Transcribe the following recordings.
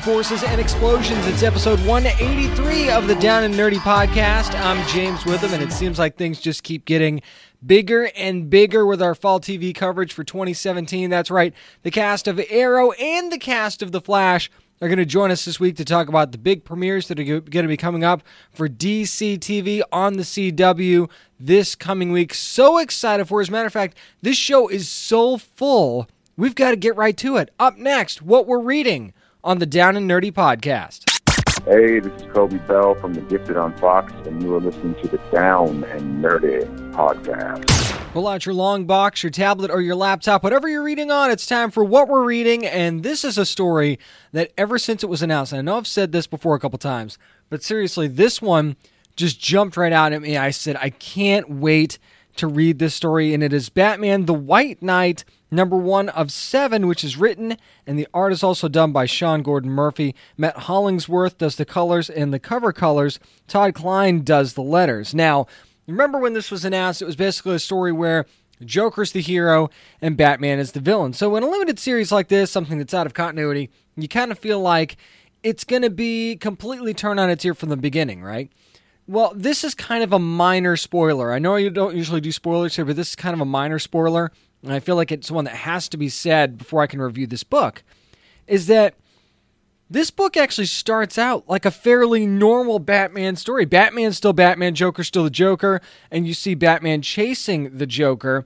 Forces and Explosions. It's episode 183 of the Down and Nerdy podcast. I'm James Witham, and it seems like things just keep getting bigger and bigger with our fall TV coverage for 2017. That's right, the cast of Arrow and the cast of The Flash are going to join us this week to talk about the big premieres that are going to be coming up for DC TV on the CW this coming week. So excited for. As a matter of fact, this show is so full. We've got to get right to it. Up next, what we're reading on the Down and Nerdy podcast. Hey, this is Coby Bell from The Gifted on Fox, and you are listening to the Down and Nerdy podcast. Pull out your long box, your tablet, or your laptop, whatever you're reading on. It's time for what we're reading, and this is a story that ever since it was announced, and I know I've said this before a couple times, but seriously, this one just jumped right out at me. I said, I can't wait to read this story, and it is Batman the White Knight, number one of seven, which is written, and the art is also done by Sean Gordon Murphy. Matt Hollingsworth does the colors and the cover colors. Todd Klein does the letters. Now, remember when this was announced, it was basically a story where Joker's the hero and Batman is the villain. So, in a limited series like this, something that's out of continuity, you kind of feel like it's going to be completely turned on its ear from the beginning, right? Well, this is kind of a minor spoiler. I know you don't usually do spoilers here, but this is kind of a minor spoiler, and I feel like it's one that has to be said before I can review this book. Is that this book actually starts out like a fairly normal Batman story. Batman's still Batman, Joker's still the Joker, and you see Batman chasing the Joker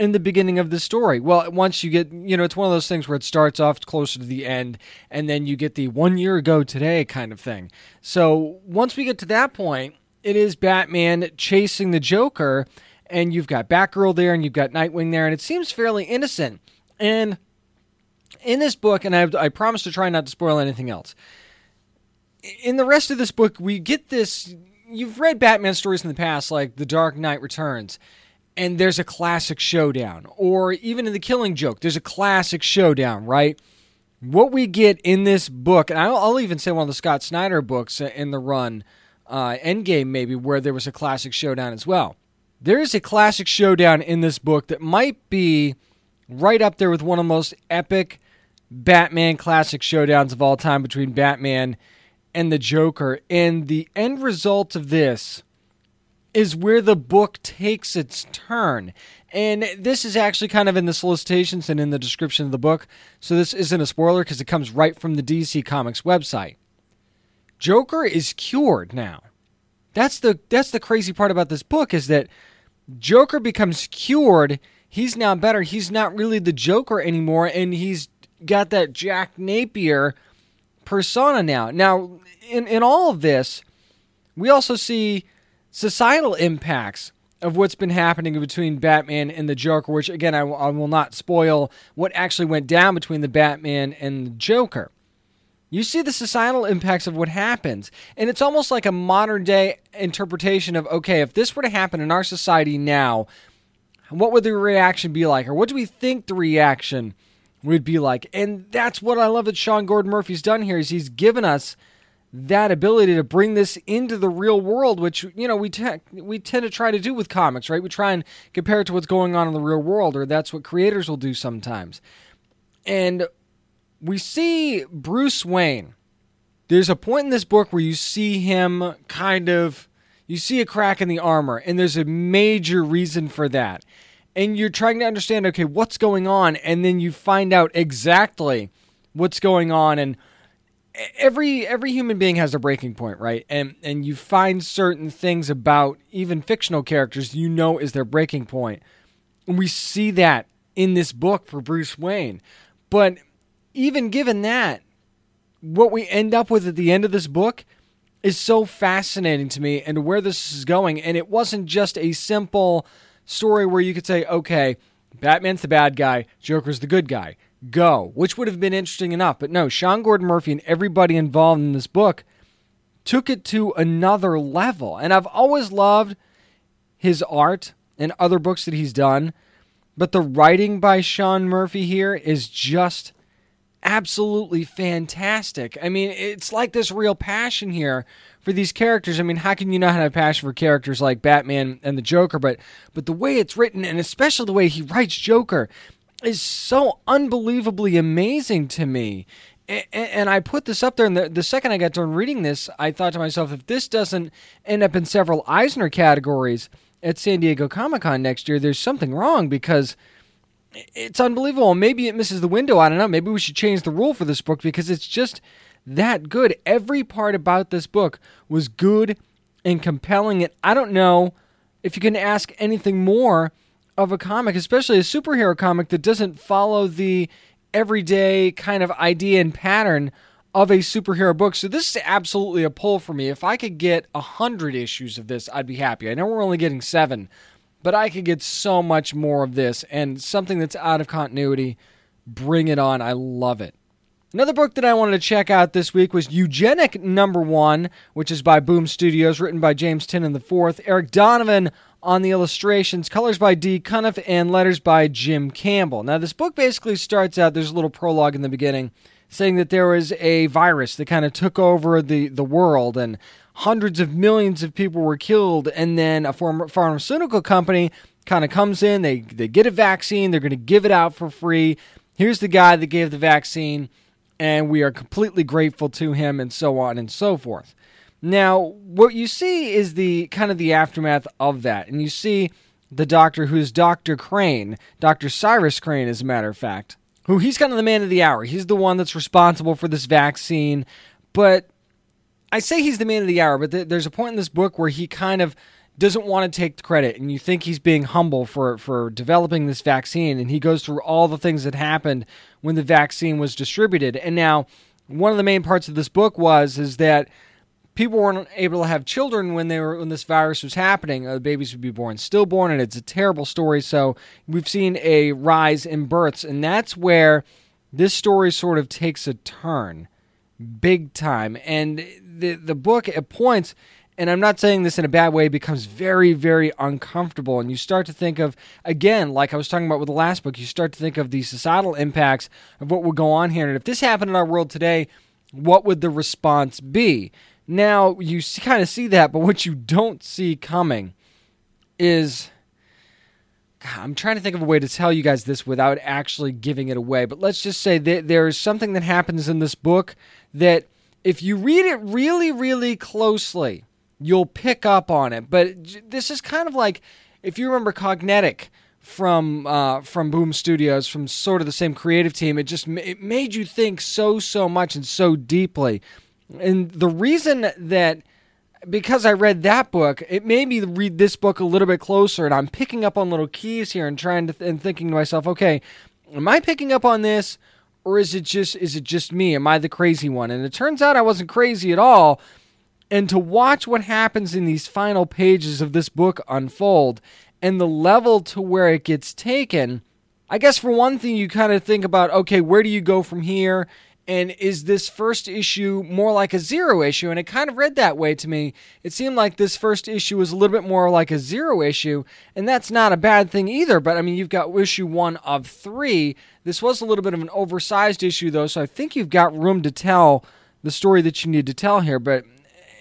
in the beginning of the story. Well, once you get, you know, it's one of those things where it starts off closer to the end, and then you get the one year ago today kind of thing. So once we get to that point, it is Batman chasing the Joker, and you've got Batgirl there, and you've got Nightwing there, and it seems fairly innocent. And in this book, and I, I promise to try not to spoil anything else. In the rest of this book, we get this. You've read Batman stories in the past, like The Dark Knight Returns, and there's a classic showdown. Or even in The Killing Joke, there's a classic showdown, right? What we get in this book, and I'll, I'll even say one of the Scott Snyder books in the run, uh, Endgame maybe, where there was a classic showdown as well. There is a classic showdown in this book that might be right up there with one of the most epic Batman classic showdowns of all time between Batman and the Joker. And the end result of this is where the book takes its turn. And this is actually kind of in the solicitations and in the description of the book. So this isn't a spoiler because it comes right from the DC Comics website. Joker is cured now. That's the that's the crazy part about this book is that Joker becomes cured. He's now better. He's not really the Joker anymore and he's got that Jack Napier persona now. Now, in in all of this, we also see societal impacts of what's been happening between Batman and the Joker, which again I, I will not spoil what actually went down between the Batman and the Joker. You see the societal impacts of what happens. And it's almost like a modern day interpretation of okay, if this were to happen in our society now, what would the reaction be like? Or what do we think the reaction would be like? And that's what I love that Sean Gordon Murphy's done here is he's given us that ability to bring this into the real world, which you know we te- we tend to try to do with comics, right? We try and compare it to what's going on in the real world, or that's what creators will do sometimes. And we see Bruce Wayne. There's a point in this book where you see him kind of you see a crack in the armor and there's a major reason for that. And you're trying to understand okay, what's going on and then you find out exactly what's going on and every every human being has a breaking point, right? And and you find certain things about even fictional characters you know is their breaking point. And we see that in this book for Bruce Wayne. But even given that, what we end up with at the end of this book is so fascinating to me and where this is going. And it wasn't just a simple story where you could say, okay, Batman's the bad guy, Joker's the good guy. Go, which would have been interesting enough. But no, Sean Gordon Murphy and everybody involved in this book took it to another level. And I've always loved his art and other books that he's done, but the writing by Sean Murphy here is just absolutely fantastic. I mean, it's like this real passion here for these characters. I mean, how can you not have a passion for characters like Batman and the Joker? But but the way it's written, and especially the way he writes Joker, is so unbelievably amazing to me. And, and I put this up there, and the, the second I got done reading this, I thought to myself, if this doesn't end up in several Eisner categories at San Diego Comic Con next year, there's something wrong because it's unbelievable. Maybe it misses the window. I don't know. Maybe we should change the rule for this book because it's just that good. Every part about this book was good and compelling. And I don't know if you can ask anything more of a comic, especially a superhero comic that doesn't follow the everyday kind of idea and pattern of a superhero book. So this is absolutely a pull for me. If I could get a hundred issues of this, I'd be happy. I know we're only getting seven, but I could get so much more of this and something that's out of continuity. Bring it on. I love it. Another book that I wanted to check out this week was Eugenic Number One, which is by Boom Studios, written by James Tynion IV. Eryk Donovan on the illustrations, colors by Dee Cunniffe, and letters by Jim Campbell. Now, this book basically starts out, there's a little prologue in the beginning saying that there was a virus that kind of took over the, the world and hundreds of millions of people were killed. And then a pharmaceutical company kind of comes in, they, they get a vaccine, they're going to give it out for free. Here's the guy that gave the vaccine, and we are completely grateful to him, and so on and so forth. Now, what you see is the kind of the aftermath of that, and you see the doctor who's Dr. Crane, Dr. Cyrus Crane, as a matter of fact, who he's kind of the man of the hour. He's the one that's responsible for this vaccine. But I say he's the man of the hour, but th- there's a point in this book where he kind of doesn't want to take the credit and you think he's being humble for for developing this vaccine and he goes through all the things that happened when the vaccine was distributed. And now one of the main parts of this book was is that people weren't able to have children when they were when this virus was happening. Uh, the babies would be born stillborn, and it's a terrible story. So we've seen a rise in births, and that's where this story sort of takes a turn, big time. And the the book at points. And I'm not saying this in a bad way, becomes very, very uncomfortable. And you start to think of, again, like I was talking about with the last book, you start to think of the societal impacts of what would go on here. And if this happened in our world today, what would the response be? Now, you kind of see that, but what you don't see coming is. I'm trying to think of a way to tell you guys this without actually giving it away, but let's just say that there is something that happens in this book that if you read it really, really closely, you'll pick up on it. But this is kind of like if you remember Cognetic from uh, from Boom Studios, from sort of the same creative team. It just it made you think so so much and so deeply. And the reason that because I read that book, it made me read this book a little bit closer, and I'm picking up on little keys here and trying to th- and thinking to myself, okay, am I picking up on this, or is it just is it just me? Am I the crazy one? And it turns out I wasn't crazy at all. And to watch what happens in these final pages of this book unfold, and the level to where it gets taken, I guess for one thing, you kind of think about, okay, where do you go from here? And is this first issue more like a zero issue? And it kind of read that way to me. It seemed like this first issue was a little bit more like a zero issue, and that's not a bad thing either. But I mean, you've got issue one of three. This was a little bit of an oversized issue, though, so I think you've got room to tell the story that you need to tell here. But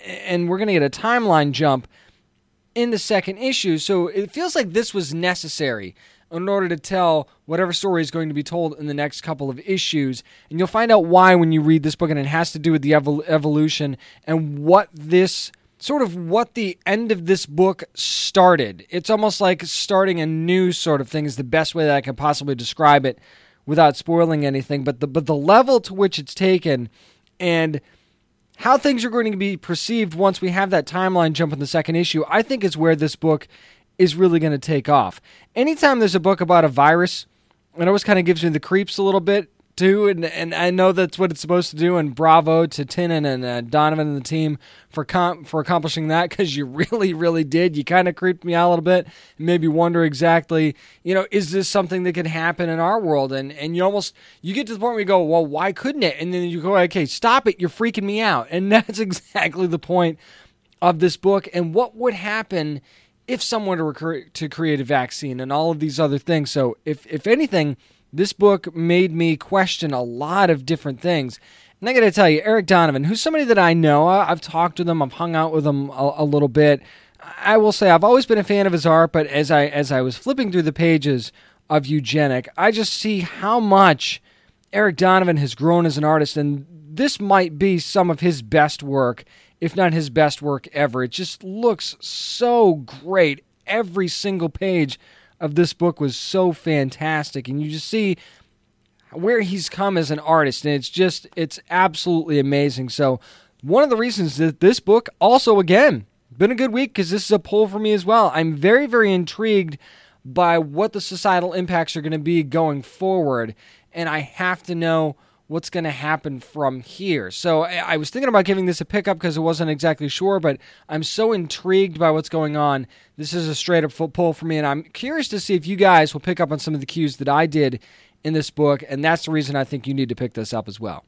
and we're going to get a timeline jump in the second issue, so it feels like this was necessary in order to tell whatever story is going to be told in the next couple of issues. And you'll find out why when you read this book, and it has to do with the evol- evolution and what this sort of what the end of this book started. It's almost like starting a new sort of thing is the best way that I can possibly describe it without spoiling anything. But the but the level to which it's taken and how things are going to be perceived once we have that timeline jump in the second issue, I think is where this book is really going to take off. Anytime there's a book about a virus, it always kind of gives me the creeps a little bit too, and and I know that's what it's supposed to do. And bravo to Tynion and uh, Donovan and the team for com- for accomplishing that because you really, really did. You kind of creeped me out a little bit, and made me wonder exactly, you know, is this something that could happen in our world? And and you almost you get to the point where you go, well, why couldn't it? And then you go, okay, stop it, you're freaking me out. And that's exactly the point of this book. And what would happen if someone were to create a vaccine and all of these other things? So if if anything this book made me question a lot of different things. And I got to tell you, Eryk Donovan, who's somebody that I know, I've talked to them, I've hung out with them a, a, little bit. I will say I've always been a fan of his art, but as I as I was flipping through the pages of Eugenic, I just see how much Eryk Donovan has grown as an artist, and this might be some of his best work, if not his best work ever. It just looks so great every single page of this book was so fantastic, and you just see where he's come as an artist, and it's just it's absolutely amazing. So one of the reasons that this book also again been a good week because this is a pull for me as well. I'm very very intrigued by what the societal impacts are going to be going forward, and I have to know what's going to happen from here. So I, was thinking about giving this a pickup because I wasn't exactly sure, but I'm so intrigued by what's going on. This is a straight up pull for me, and I'm curious to see if you guys will pick up on some of the cues that I did in this book, and that's the reason I think you need to pick this up as well.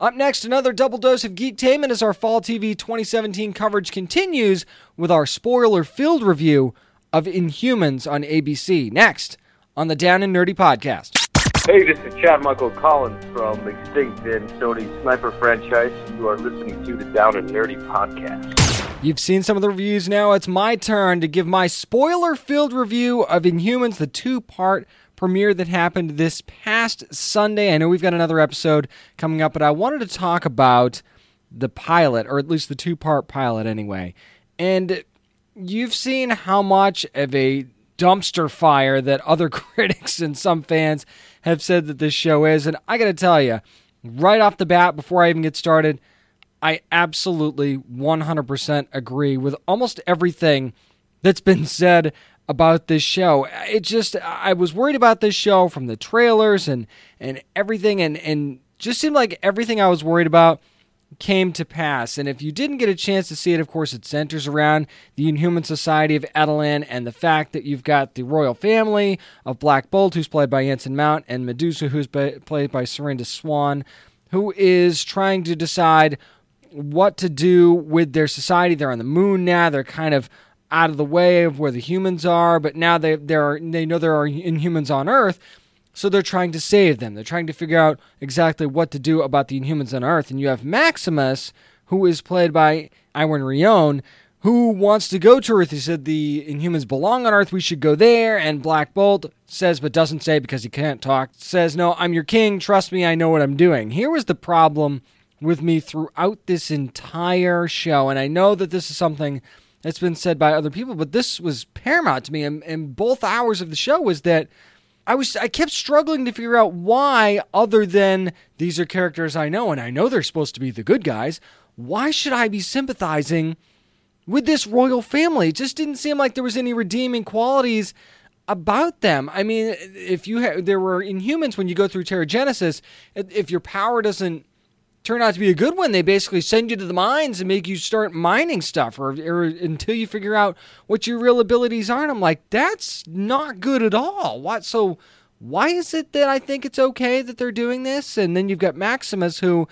Up next, another double dose of Geektainment as our Fall TV 2017 coverage continues with our spoiler filled review of Inhumans on ABC. Next on the Down and Nerdy podcast. Hey, this is Chad Michael Collins from Extinct and Sony Sniper franchise. You are listening to the Down and Nerdy podcast. You've seen some of the reviews now. It's my turn to give my spoiler filled review of Inhumans, the two part premiere that happened this past Sunday. I know we've got another episode coming up, but I wanted to talk about the pilot, or at least the two part pilot anyway. And you've seen how much of a dumpster fire that other critics and some fans have said that this show is. And I got to tell you, right off the bat, before I even get started, I absolutely 100% agree with almost everything that's been said about this show. It just I was worried about this show from the trailers and and everything and and just seemed like everything I was worried about came to pass. And if you didn't get a chance to see it, of course, it centers around the Inhuman Society of Attilan and the fact that you've got the royal family of Black Bolt, who's played by Anson Mount, and Medusa, who's played by Serinda Swan, who is trying to decide what to do with their society. They're on the moon now. They're kind of out of the way of where the humans are, but now they, they know there are Inhumans on Earth. So they're trying to save them. They're trying to figure out exactly what to do about the Inhumans on Earth. And you have Maximus, who is played by Iwan Rheon, who wants to go to Earth. He said the Inhumans belong on Earth. We should go there. And Black Bolt says, but doesn't say because he can't talk, says, No, I'm your king. Trust me, I know what I'm doing. Here was the problem with me throughout this entire show. And I know that this is something that's been said by other people, but this was paramount to me in, in both hours of the show was that I was I kept struggling to figure out why, other than these are characters I know and I know they're supposed to be the good guys, why should I be sympathizing with this royal family? It just didn't seem like there was any redeeming qualities about them. I mean, if you ha- there were Inhumans when you go through Terrigenesis, if your power doesn't turn out to be a good one. They basically send you to the mines and make you start mining stuff or, or, until you figure out what your real abilities are. And I'm like, that's not good at all. What so why is it that I think it's okay that they're doing this? And then you've got Maximus who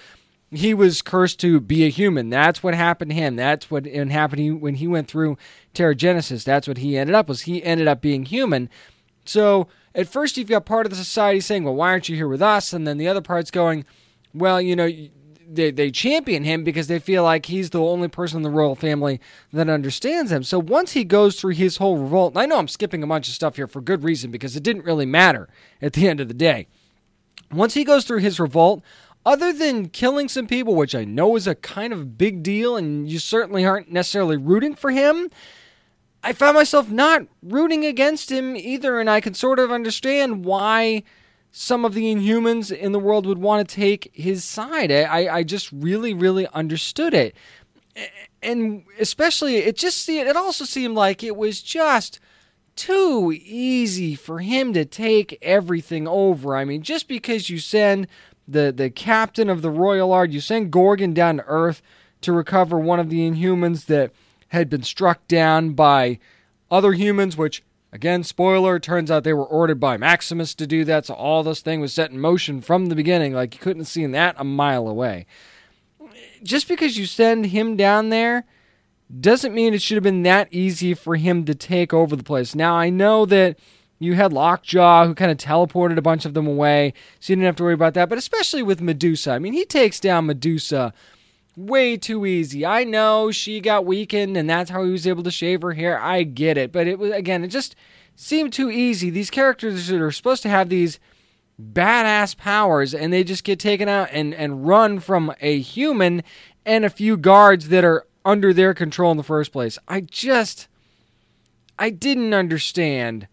he was cursed to be a human. That's what happened to him. That's what happened when he went through Terrigenesis. That's what he ended up was he ended up being human. So at first you've got part of the society saying, "Well, why aren't you here with us?" And then the other part's going, "Well, you know, they, they champion him because they feel like he's the only person in the royal family that understands him. So once he goes through his whole revolt, I know I'm skipping a bunch of stuff here for good reason because it didn't really matter at the end of the day. Once he goes through his revolt, other than killing some people, which I know is a kind of big deal, and you certainly aren't necessarily rooting for him, I found myself not rooting against him either, and I can sort of understand why some of the Inhumans in the world would want to take his side. I, I just really, really understood it. And especially, it just it also seemed like it was just too easy for him to take everything over. I mean, just because you send the the captain of the Royal Guard, you send Gorgon down to Earth to recover one of the Inhumans that had been struck down by other humans, which again, spoiler, turns out they were ordered by Maximus to do that, so all this thing was set in motion from the beginning, like you couldn't have seen that a mile away. Just because you send him down there doesn't mean it should have been that easy for him to take over the place. Now I know that you had Lockjaw who kind of teleported a bunch of them away, so you didn't have to worry about that. But especially with Medusa, I mean, he takes down Medusa way too easy. I know she got weakened and that's how he was able to shave her hair. I get it. But it was, again, it just seemed too easy. These characters that are supposed to have these badass powers and they just get taken out and, and run from a human and a few guards that are under their control in the first place. I just, I didn't understand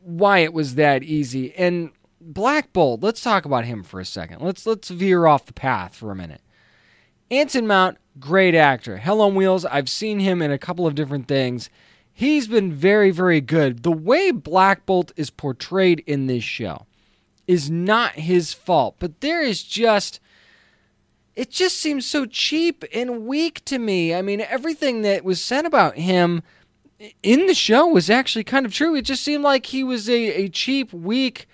why it was that easy. And Black Bolt, let's talk about him for a second. Let's let's veer off the path for a minute. Anson Mount, great actor. Hell on Wheels, I've seen him in a couple of different things. He's been very, very good. The way Black Bolt is portrayed in this show is not his fault, but there is just. It just seems so cheap and weak to me. I mean, everything that was said about him in the show was actually kind of true. It just seemed like he was a, a cheap, weak,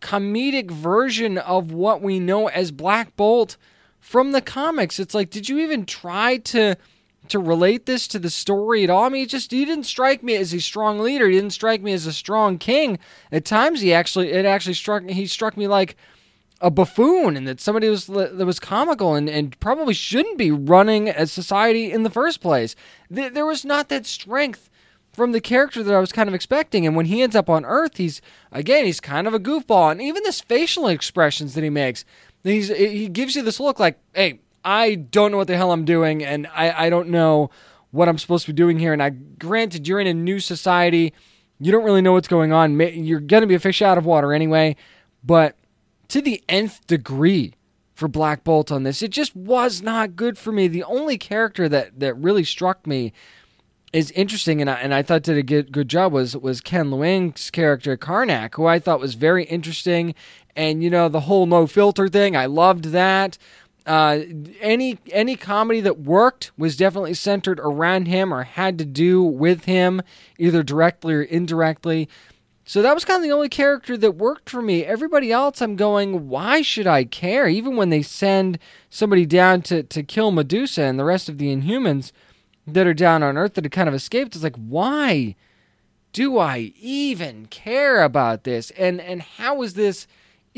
comedic version of what we know as Black Bolt from the comics. It's like, did you even try to to relate this to the story at all? I mean, it just he didn't strike me as a strong leader. He didn't strike me as a strong king. At times, he actually it actually struck he struck me like a buffoon and that somebody was that was comical and, and probably shouldn't be running a society in the first place. There was not that strength from the character that I was kind of expecting. And when he ends up on Earth, he's again he's kind of a goofball, and even this facial expressions that he makes, he's he gives you this look like, hey, I don't know what the hell I'm doing, and I I don't know what I'm supposed to be doing here. And I granted you're in a new society, you don't really know what's going on. You're gonna be a fish out of water anyway, but to the nth degree for Black Bolt on this. It just was not good for me. The only character that that really struck me is interesting and I, and I thought did a good good job was was Ken Leung's character Karnak, who I thought was very interesting. And you know the whole no filter thing, I loved that. Uh, any any comedy that worked was definitely centered around him or had to do with him, either directly or indirectly. So that was kind of the only character that worked for me. Everybody else, I'm going, why should I care? Even when they send somebody down to, to kill Medusa and the rest of the Inhumans that are down on Earth that have kind of escaped, it's like, why do I even care about this? And and how is this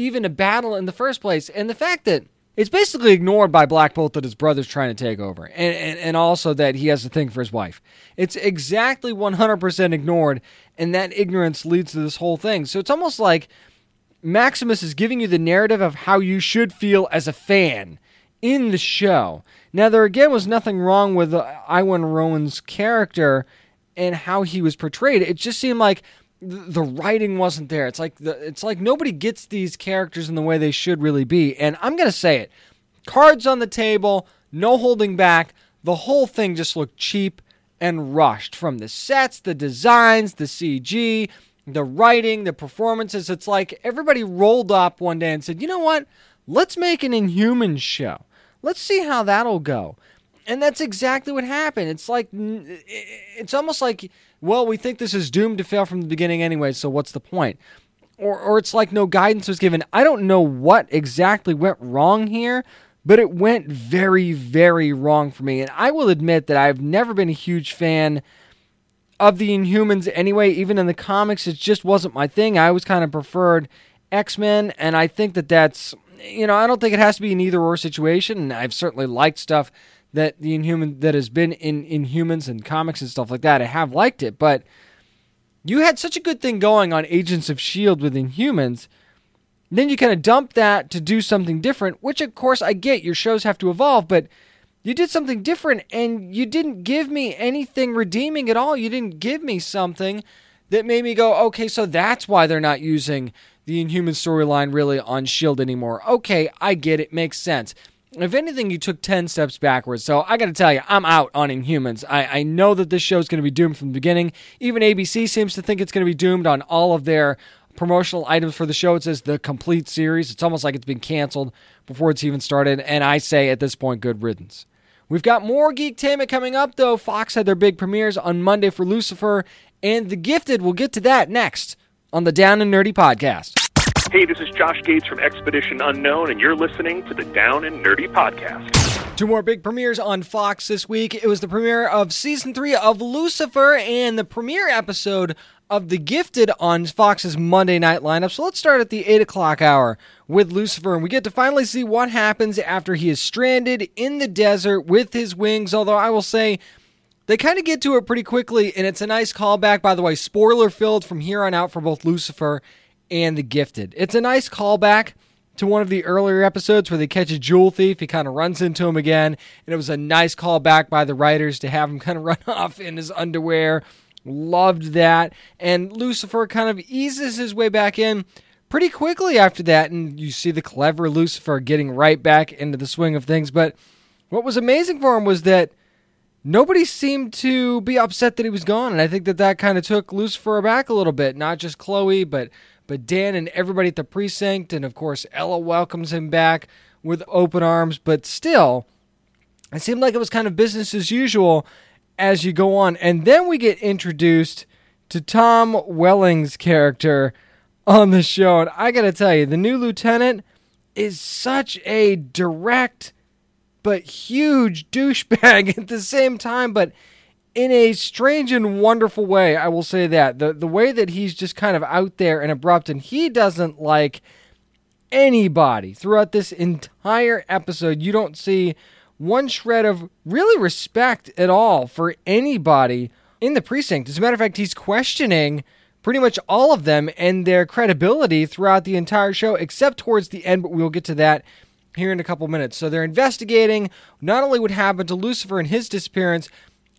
even a battle in the first place? And the fact that it's basically ignored by Black Bolt that his brother's trying to take over, and, and, and also that he has a thing for his wife. It's exactly 100% ignored, and that ignorance leads to this whole thing. So it's almost like Maximus is giving you the narrative of how you should feel as a fan in the show. Now, there again was nothing wrong with uh, Iwan Rheon's character and how he was portrayed. It just seemed like the writing wasn't there. It's like the, it's like nobody gets these characters in the way they should really be. And I'm gonna say it: cards on the table, no holding back. The whole thing just looked cheap and rushed from the sets, the designs, the CG, the writing, the performances. It's like everybody rolled up one day and said, "You know what? Let's make an Inhuman show. Let's see how that'll go." And that's exactly what happened. It's like it's almost like well, we think this is doomed to fail from the beginning anyway, so what's the point? Or, or it's like no guidance was given. I don't know what exactly went wrong here, but it went very, very wrong for me. And I will admit that I've never been a huge fan of the Inhumans anyway. Even in the comics, it just wasn't my thing. I always kind of preferred X Men, and I think that that's, you know, I don't think it has to be an either or situation. And I've certainly liked stuff that the Inhuman that has been in Inhumans and comics and stuff like that. I have liked it, but you had such a good thing going on Agents of Shield with Inhumans. Then you kind of dump that to do something different, which of course I get. Your shows have to evolve, but you did something different and you didn't give me anything redeeming at all. You didn't give me something that made me go, okay, so that's why they're not using the Inhuman storyline really on Shield anymore. Okay, I get it, makes sense. If anything, you took 10 steps backwards. So I got to tell you, I'm out on Inhumans. I, I know that this show is going to be doomed from the beginning. Even ABC seems to think it's going to be doomed on all of their promotional items for the show. It says the complete series. It's almost like it's been canceled before it's even started. And I say at this point, good riddance. We've got more Geektainment coming up, though. Fox had their big premieres on Monday for Lucifer and The Gifted. We'll get to that next on the Down and Nerdy podcast. Hey, this is Josh Gates from Expedition Unknown, and you're listening to the Down and Nerdy podcast. Two more big premieres on Fox this week. It was the premiere of season three of Lucifer and the premiere episode of The Gifted on Fox's Monday night lineup. So let's start at the 8 o'clock hour with Lucifer, and we get to finally see what happens after he is stranded in the desert with his wings. Although I will say, they kind of get to it pretty quickly, and it's a nice callback, by the way, spoiler filled from here on out for both Lucifer and The Gifted. It's a nice callback to one of the earlier episodes where they catch a jewel thief. He kind of runs into him again, and it was a nice callback by the writers to have him kind of run off in his underwear Loved that. And Lucifer kind of eases his way back in pretty quickly after that. And you see the clever Lucifer getting right back into the swing of things. But what was amazing for him was that nobody seemed to be upset that he was gone. And I think that that kind of took Lucifer back a little bit. Not just Chloe, but, but Dan and everybody at the precinct. And of course, Ella welcomes him back with open arms. But still, it seemed like it was kind of business as usual as you go on. And then we get introduced to Tom Welling's character on the show. And I got to tell you, the new lieutenant is such a direct but huge douchebag at the same time, but in a strange and wonderful way. I will say that. The the way that he's just kind of out there and abrupt and he doesn't like anybody throughout this entire episode. You don't see one shred of really respect at all for anybody in the precinct. As a matter of fact, he's questioning pretty much all of them and their credibility throughout the entire show, except towards the end, but we'll get to that here in a couple minutes. So they're investigating not only what happened to Lucifer and his disappearance,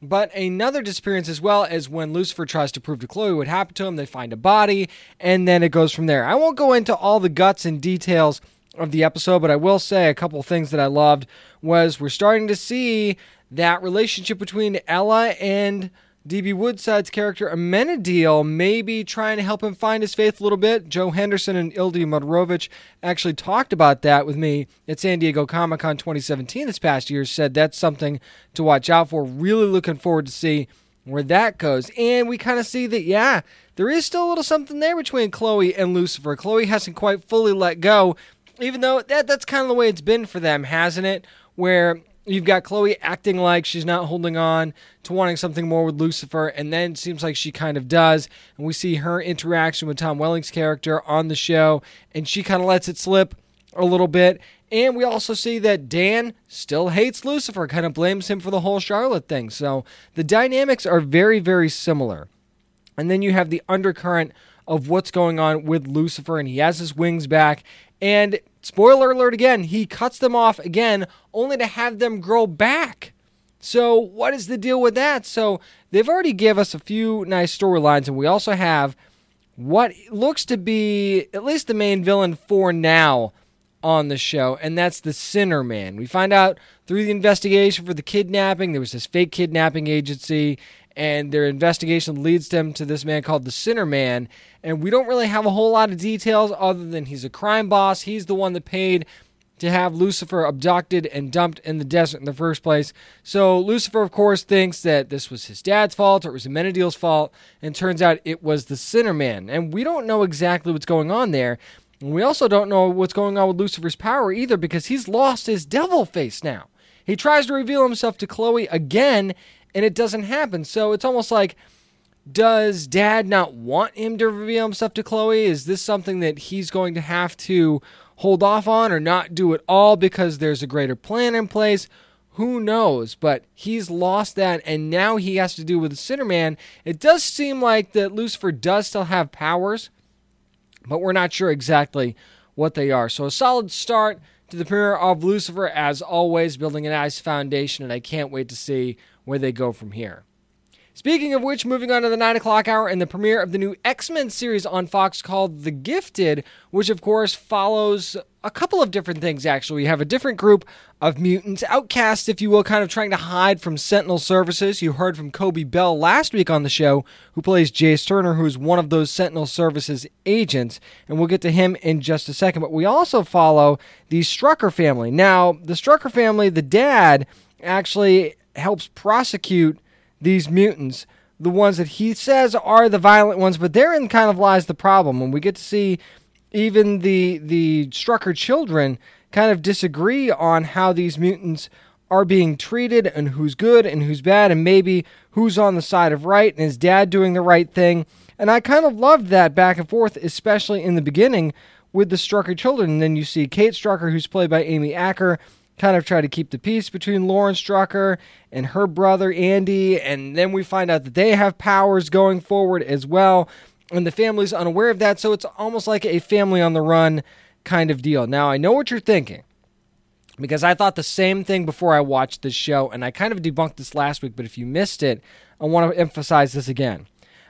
but another disappearance as well is when Lucifer tries to prove to Chloe what happened to him. They find a body, and then it goes from there. I won't go into all the guts and details of the episode, but I will say a couple things that I loved was we're starting to see that relationship between Ella and DB Woodside's character Amenadiel maybe trying to help him find his faith a little bit. Joe Henderson and Ildy Modrovich actually talked about that with me at San Diego Comic Con 2017 this past year. Said that's something to watch out for. Really looking forward to see where that goes. And we kind of see that, yeah, there is still a little something there between Chloe and Lucifer. Chloe hasn't quite fully let go even though that that's kind of the way it's been for them, hasn't it? Where you've got Chloe acting like she's not holding on to wanting something more with Lucifer, and then it seems like she kind of does. And we see her interaction with Tom Welling's character on the show, and she kind of lets it slip a little bit. And we also see that Dan still hates Lucifer, kind of blames him for the whole Charlotte thing. So the dynamics are very, very similar. And then you have the undercurrent of what's going on with Lucifer, and he has his wings back. And spoiler alert again, he cuts them off again, only to have them grow back. So, what is the deal with that? So, they've already give us a few nice storylines, and we also have what looks to be at least the main villain for now on the show, and that's the Sinnerman. We find out through the investigation for the kidnapping, there was this fake kidnapping agency, and their investigation leads them to this man called the Sinnerman. And we don't really have a whole lot of details other than he's a crime boss. He's the one that paid to have Lucifer abducted and dumped in the desert in the first place. So Lucifer, of course, thinks that this was his dad's fault or it was Amenadiel's fault, and turns out it was the Sinnerman. And we don't know exactly what's going on there. And we also don't know what's going on with Lucifer's power either because he's lost his devil face now. He tries to reveal himself to Chloe again, and it doesn't happen. So it's almost like does dad not want him to reveal himself to Chloe? Is this something that he's going to have to hold off on or not do at all because there's a greater plan in place? Who knows? But he's lost that, and now he has to do with the Sinnerman. It does seem like that Lucifer does still have powers, but we're not sure exactly what they are. So a solid start to the premiere of Lucifer, as always, building a nice foundation, and I can't wait to see where they go from here. Speaking of which, moving on to the 9 o'clock hour and the premiere of the new X Men series on Fox called The Gifted, which of course follows a couple of different things actually. We have a different group of mutants, outcasts, if you will, kind of trying to hide from Sentinel services. You heard from Coby Bell last week on the show, who plays Jace Turner, who is one of those Sentinel services agents, and we'll get to him in just a second. But we also follow the Strucker family. Now, the Strucker family, the dad actually helps prosecute these mutants, the ones that he says are the violent ones, but therein kind of lies the problem. When we get to see even the the Strucker children kind of disagree on how these mutants are being treated and who's good and who's bad and maybe who's on the side of right and is dad doing the right thing. And I kind of loved that back and forth, especially in the beginning with the Strucker children. And then you see Kate Strucker, who's played by Amy Acker, kind of try to keep the peace between Lauren Strucker and her brother Andy, and then we find out that they have powers going forward as well, and the family's unaware of that, so it's almost like a family on the run kind of deal. Now, I know what you're thinking. Because I thought the same thing before I watched this show, and I kind of debunked this last week, but if you missed it, I want to emphasize this again.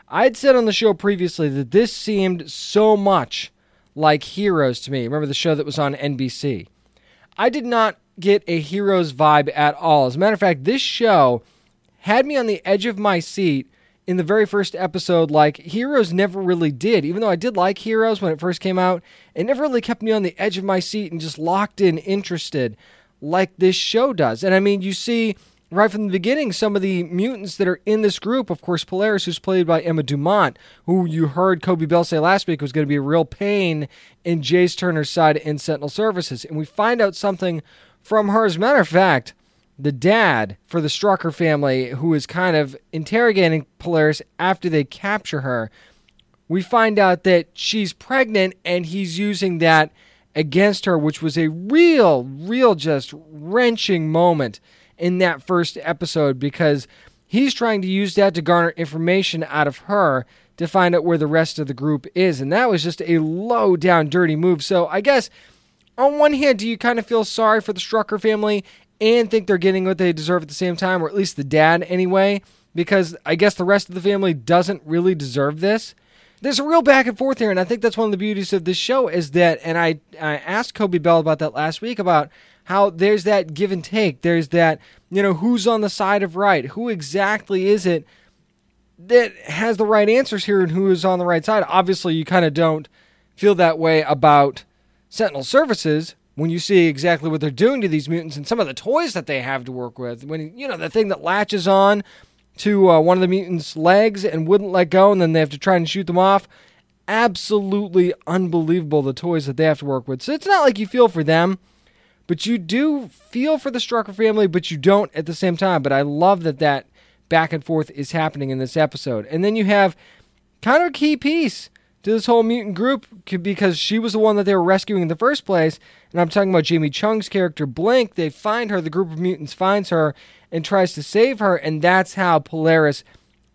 I'd said on the show previously that this seemed so much like Heroes to me. Remember the show that was on NBC? I did not get a hero's vibe at all. As a matter of fact, this show had me on the edge of my seat in the very first episode, like Heroes never really did. Even though I did like Heroes when it first came out, it never really kept me on the edge of my seat and just locked in, interested like this show does. And I mean, you see right from the beginning some of the mutants that are in this group. Of course, Polaris, who's played by Emma Dumont, who you heard Coby Bell say last week was going to be a real pain in Jace Turner's side in Sentinel Services. And we find out something from her. As a matter of fact, the dad for the Strucker family, who is kind of interrogating Polaris after they capture her, we find out that she's pregnant and he's using that against her, which was a real, real, just wrenching moment in that first episode because he's trying to use that to garner information out of her to find out where the rest of the group is. And that was just a low down, dirty move. So I guess on one hand, do you kind of feel sorry for the Strucker family and think they're getting what they deserve at the same time, or at least the dad anyway? Because I guess the rest of the family doesn't really deserve this. There's a real back and forth here, and I think that's one of the beauties of this show is that, and I, I asked Coby Bell about that last week about how there's that give and take. There's that, you know, who's on the side of right? Who exactly is it that has the right answers here and who is on the right side? Obviously, you kind of don't feel that way about Sentinel Services when you see exactly what they're doing to these mutants and some of the toys that they have to work with. When you know the thing that latches on to uh, one of the mutants' legs and wouldn't let go, and then they have to try and shoot them off. Absolutely unbelievable the toys that they have to work with. So it's not like you feel for them, but you do feel for the Strucker family, but you don't at the same time. But I love that that back and forth is happening in this episode. And then you have kind of a key piece to this whole mutant group because she was the one that they were rescuing in the first place. And I'm talking about Jamie Chung's character, Blink. They find her, the group of mutants finds her and tries to save her. And that's how Polaris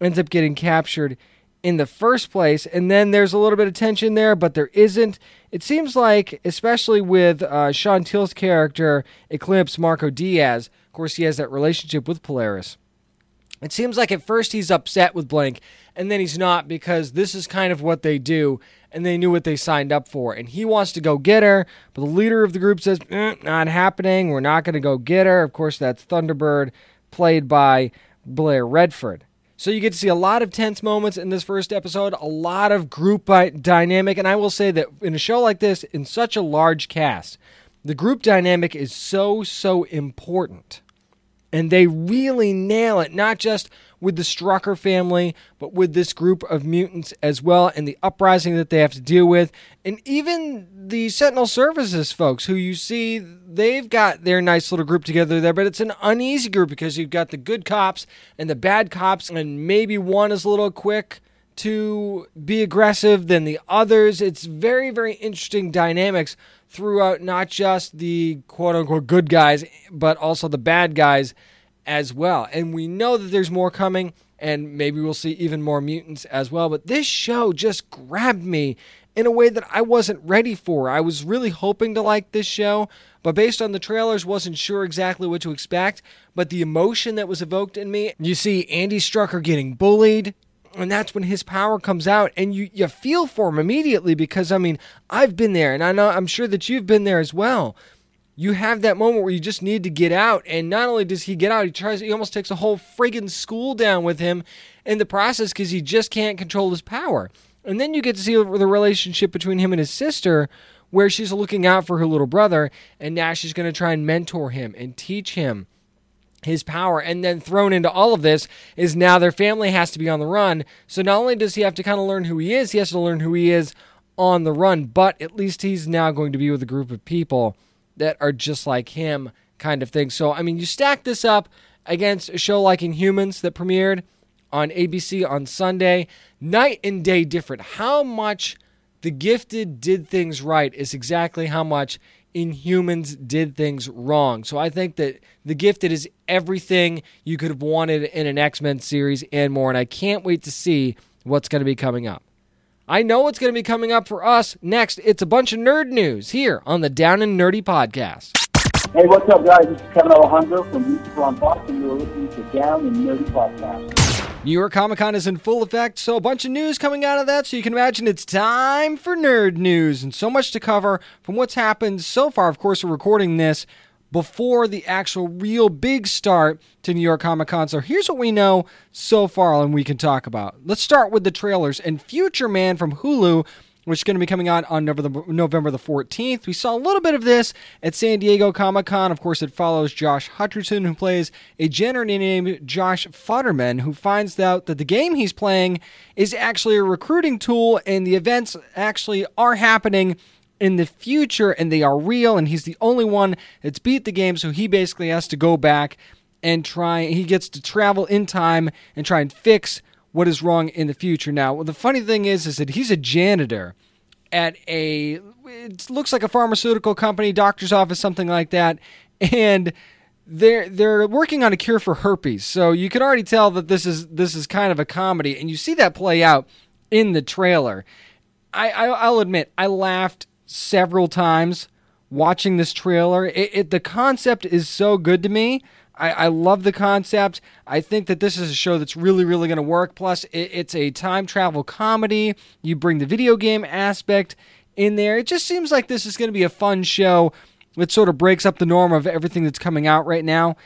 ends up getting captured in the first place. And then there's a little bit of tension there, but there isn't. It seems like, especially with uh, Sean Teale's character, Eclipse Marco Diaz, of course, he has that relationship with Polaris. It seems like at first he's upset with Blink and then he's not because this is kind of what they do and they knew what they signed up for. And he wants to go get her, but the leader of the group says, eh, not happening. We're not going to go get her. Of course, that's Thunderbird, played by Blair Redford. So you get to see a lot of tense moments in this first episode, a lot of group dynamic. And I will say that in a show like this, in such a large cast, the group dynamic is so, so important. And they really nail it, not just with the Strucker family, but with this group of mutants as well, and the uprising that they have to deal with. And even the Sentinel Services folks, who you see, they've got their nice little group together there, but it's an uneasy group because you've got the good cops and the bad cops, and maybe one is a little quick to be aggressive than the others. It's very, very interesting dynamics throughout not just the quote unquote good guys, but also the bad guys as well. And we know that there's more coming, and maybe we'll see even more mutants as well. But this show just grabbed me in a way that I wasn't ready for. I was really hoping to like this show, but based on the trailers, wasn't sure exactly what to expect. But the emotion that was evoked in me, you see Andy Strucker getting bullied, and that's when his power comes out and you, you feel for him immediately because i mean i've been there and i know i'm sure that you've been there as well you have that moment where you just need to get out and not only does he get out he tries he almost takes a whole friggin' school down with him in the process because he just can't control his power and then you get to see the relationship between him and his sister where she's looking out for her little brother and now she's going to try and mentor him and teach him his power. And then thrown into all of this is now their family has to be on the run. So not only does he have to kind of learn who he is, he has to learn who he is on the run, but at least he's now going to be with a group of people that are just like him, kind of thing. So, I mean, you stack this up against a show like Inhumans that premiered on ABC on Sunday, night and day different. How much The Gifted did things right is exactly how much Inhumans did things wrong. So I think that The Gifted is everything you could have wanted in an X Men series and more. And I can't wait to see what's going to be coming up. I know what's going to be coming up for us next. It's a bunch of nerd news here on the Down and Nerdy podcast. Hey, what's up, guys? This is Kevin Alejandro from Lucifer on Fox, and you're listening to Down and Nerdy Podcast. New York Comic Con is in full effect, so a bunch of news coming out of that. So you can imagine it's time for nerd news and so much to cover from what's happened so far. Of course, we're recording this before the actual real big start to New York Comic Con. So here's what we know so far and we can talk about. Let's start with the trailers and Future Man from Hulu which is going to be coming out on November the 14th. We saw a little bit of this at San Diego Comic Con. Of course, it follows Josh Hutcherson, who plays a janitor named Josh Futterman, who finds out that the game he's playing is actually a recruiting tool, and the events actually are happening in the future and they are real and he's the only one that's beat the game so he basically has to go back and try he gets to travel in time and try and fix what is wrong in the future. Now, the funny thing is, is that he's a janitor at a it looks like a pharmaceutical company, doctor's office, something like that, and they're they're working on a cure for herpes. So you can already tell that this is this is kind of a comedy, and you see that play out in the trailer. I, I will admit I laughed several times watching this trailer. It, it the concept is so good to me I, I love the concept. I think that this is a show that's really, really going to work. Plus, it, it's a time travel comedy. You bring the video game aspect in there. It just seems like this is going to be a fun show that sort of breaks up the norm of everything that's coming out right now.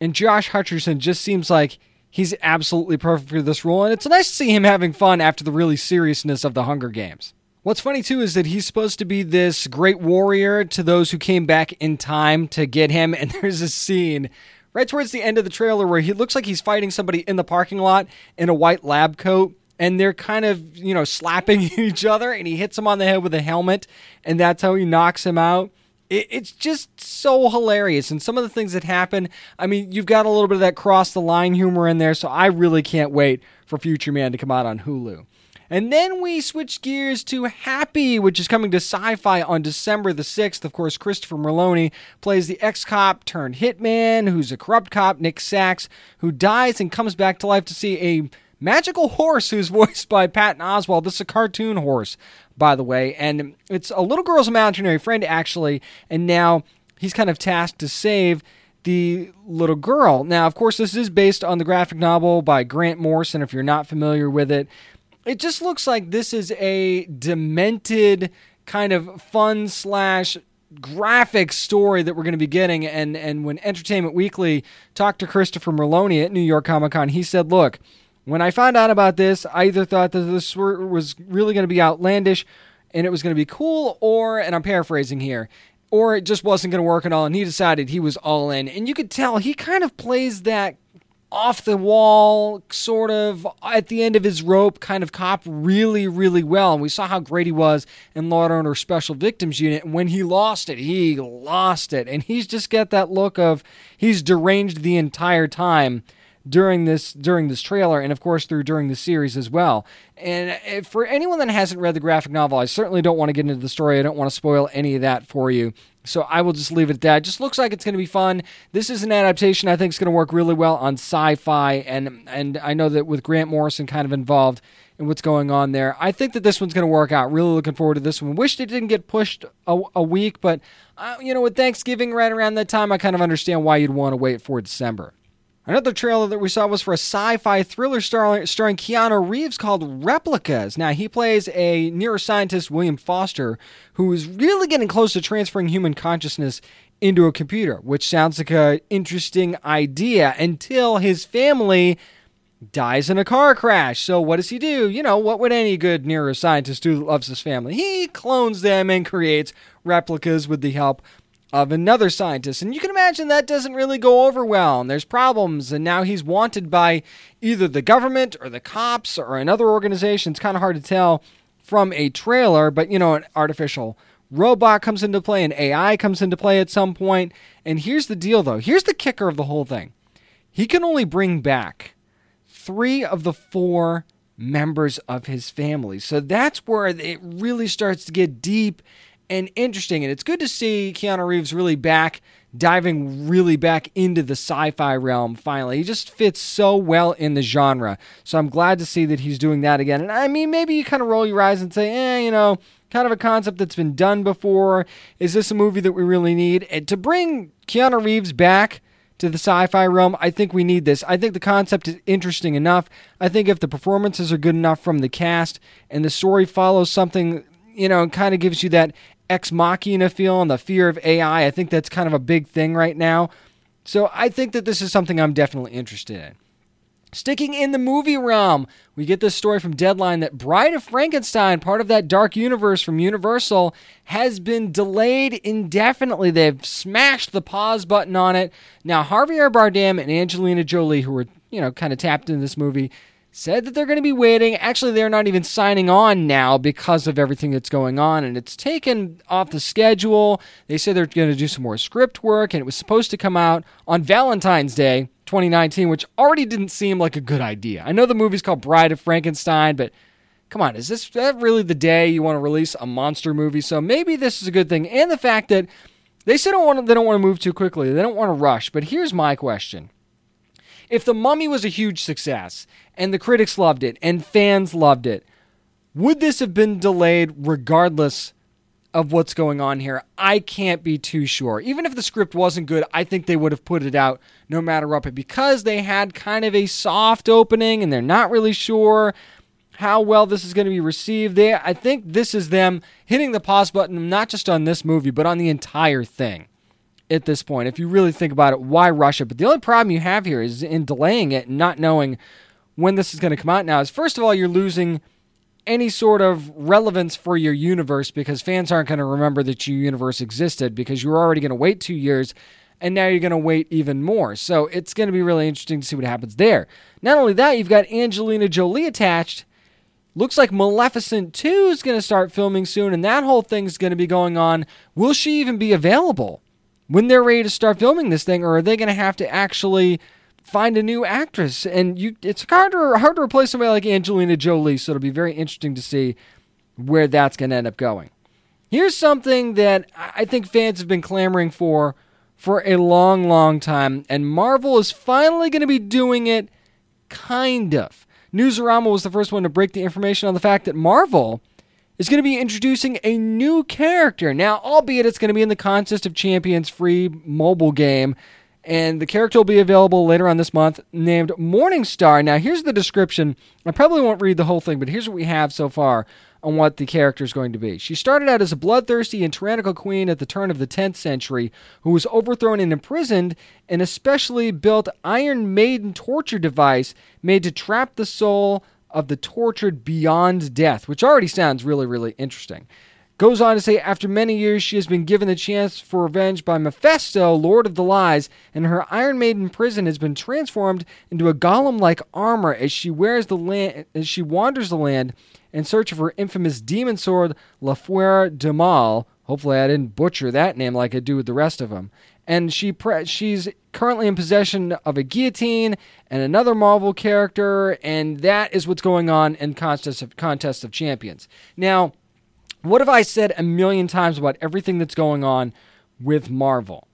And Josh Hutcherson just seems like he's absolutely perfect for this role. And it's nice to see him having fun after the really seriousness of the Hunger Games. What's funny too is that he's supposed to be this great warrior to those who came back in time to get him. And there's a scene right towards the end of the trailer where he looks like he's fighting somebody in the parking lot in a white lab coat. And they're kind of, you know, slapping each other, and he hits him on the head with a helmet, and that's how he knocks him out it's just so hilarious. And some of the things that happen, I mean, you've got a little bit of that cross the line humor in there, so I really can't wait for Future Man to come out on Hulu. And then we switch gears to Happy, which is coming to sci fi on December the 6th. Of course, Christopher Meloni plays the ex cop turned hitman who's a corrupt cop, Nick Sax, who dies and comes back to life to see a magical horse who's voiced by Patton Oswalt. This is a cartoon horse, by the way. And it's a little girl's imaginary friend, actually. And now he's kind of tasked to save the little girl. Now, of course, this is based on the graphic novel by Grant Morrison, if you're not familiar with it it just looks like this is a demented kind of fun slash graphic story that we're going to be getting. And and when Entertainment Weekly talked to Christopher Meloni at New York Comic Con, he said, "Look, when I found out about this, I either thought that this was really going to be outlandish." And it was going to be cool, or, and I'm paraphrasing here, or it just wasn't going to work at all. And he decided he was all in. And you could tell he kind of plays that off the wall, sort of at the end of his rope kind of cop really, really well. And we saw how great he was in Law and Order Special Victims Unit. And when he lost it, he lost it. And he's just got that look of he's deranged the entire time during this during this trailer and of course through during the series as well. And uh, for anyone that hasn't read the graphic novel, I certainly don't want to get into the story. I don't want to spoil any of that for you. So I will just leave it at that. Just looks like it's going to be fun. This is an adaptation I think is going to work really well on sci-fi and and I know that with Grant Morrison kind of involved in what's going on there. I think that this one's going to work out. Really looking forward to this one. Wished it didn't get pushed a, a week, but uh, you know, with Thanksgiving right around that time, I kind of understand why you'd want to wait for December. Another trailer that we saw was for a sci fi thriller star- starring Keanu Reeves called Replicas. Now, he plays a neuroscientist, William Foster, who is really getting close to transferring human consciousness into a computer, which sounds like an interesting idea until his family dies in a car crash. So, what does he do? You know, what would any good neuroscientist do that loves his family? He clones them and creates replicas with the help of another scientist. And you can imagine that doesn't really go over well, and there's problems. And now he's wanted by either the government or the cops or another organization. It's kind of hard to tell from a trailer, but you know, an artificial robot comes into play, an AI comes into play at some point. And here's the deal, though. Here's the kicker of the whole thing he can only bring back three of the four members of his family. So that's where it really starts to get deep and interesting. And it's good to see Keanu Reeves really back, diving really back into the sci fi realm finally. He just fits so well in the genre. So I'm glad to see that he's doing that again. And I mean, maybe you kind of roll your eyes and say, eh, you know, kind of a concept that's been done before. Is this a movie that we really need? And to bring Keanu Reeves back to the sci-fi realm. I think we need this. I think the concept is interesting enough. I think if the performances are good enough from the cast and the story follows something, you know, kind of gives you that ex machina feel and the fear of AI, I think that's kind of a big thing right now. So I think that this is something I'm definitely interested in. Sticking in the movie realm, we get this story from Deadline that Bride of Frankenstein, part of that dark universe from Universal, has been delayed indefinitely. They've smashed the pause button on it. Now, Javier Bardem and Angelina Jolie, who were, you know, kind of tapped in this movie, said that they're going to be waiting. Actually, they're not even signing on now because of everything that's going on, and it's taken off the schedule. They said they're going to do some more script work, and it was supposed to come out on Valentine's Day 2019, which already didn't seem like a good idea. I know the movie's called Bride of Frankenstein, but come on, is this that really the day you want to release a monster movie? So maybe this is a good thing. And the fact that they to, they don't want to move too quickly. They don't want to rush. But here's my question. If The Mummy was a huge success and the critics loved it and fans loved it, would this have been delayed regardless of what's going on here. I can't be too sure. Even if the script wasn't good, I think they would have put it out no matter what. Because they had kind of a soft opening and they're not really sure how well this is going to be received, they I think this is them hitting the pause button not just on this movie, but on the entire thing. At this point, if you really think about it, why rush it? But the only problem you have here is in delaying it not knowing when this is going to come out now is first of all, you're losing any sort of relevance for your universe because fans aren't going to remember that your universe existed because you were already going to wait two years and now you're going to wait even more. So it's going to be really interesting to see what happens there. Not only that, you've got Angelina Jolie attached. Looks like Maleficent 2 is going to start filming soon, and that whole thing's going to be going on. Will she even be available when they're ready to start filming this thing, or are they going to have to actually find a new actress. And you, it's hard to hard to replace somebody like Angelina Jolie. So it'll be very interesting to see where that's going to end up going. Here's something that I think fans have been clamoring for for a long, long time, and Marvel is finally going to be doing it, kind of. Newsarama was the first one to break the information on the fact that Marvel is going to be introducing a new character. Now, albeit it's going to be in the Contest of Champions free mobile game and the character will be available later on this month named Morningstar. Now, here's the description. I probably won't read the whole thing, but here's what we have so far on what the character is going to be. She started out as a bloodthirsty and tyrannical queen at the turn of the 10th century who was overthrown and imprisoned in a specially built Iron Maiden torture device made to trap the soul of the tortured beyond death, which already sounds really, really interesting. Goes on to say, after many years, she has been given the chance for revenge by Mephisto, Lord of the Lies, and her Iron Maiden prison has been transformed into a golem-like armor as she wears the land, as she wanders the land in search of her infamous demon sword, La Fleur du Mal. Hopefully, I didn't butcher that name like I do with the rest of them. And she pre- she's currently in possession of a guillotine and another Marvel character, and that is what's going on in Contest of, Contest of Champions. Now, what have I said a million times about everything that's going on with Marvel?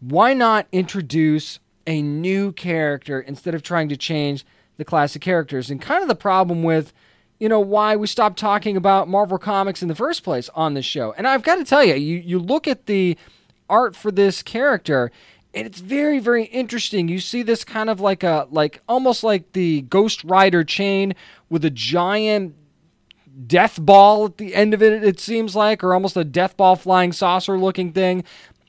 Why not introduce a new character instead of trying to change the classic characters? And kind of the problem with, you know, why we stopped talking about Marvel Comics in the first place on this show. And I've got to tell you, you, you look at the art for this character, and it's very very interesting. You see this kind of like a like almost like the ghost rider chain with a giant death ball at the end of it it seems like or almost a death ball flying saucer looking thing.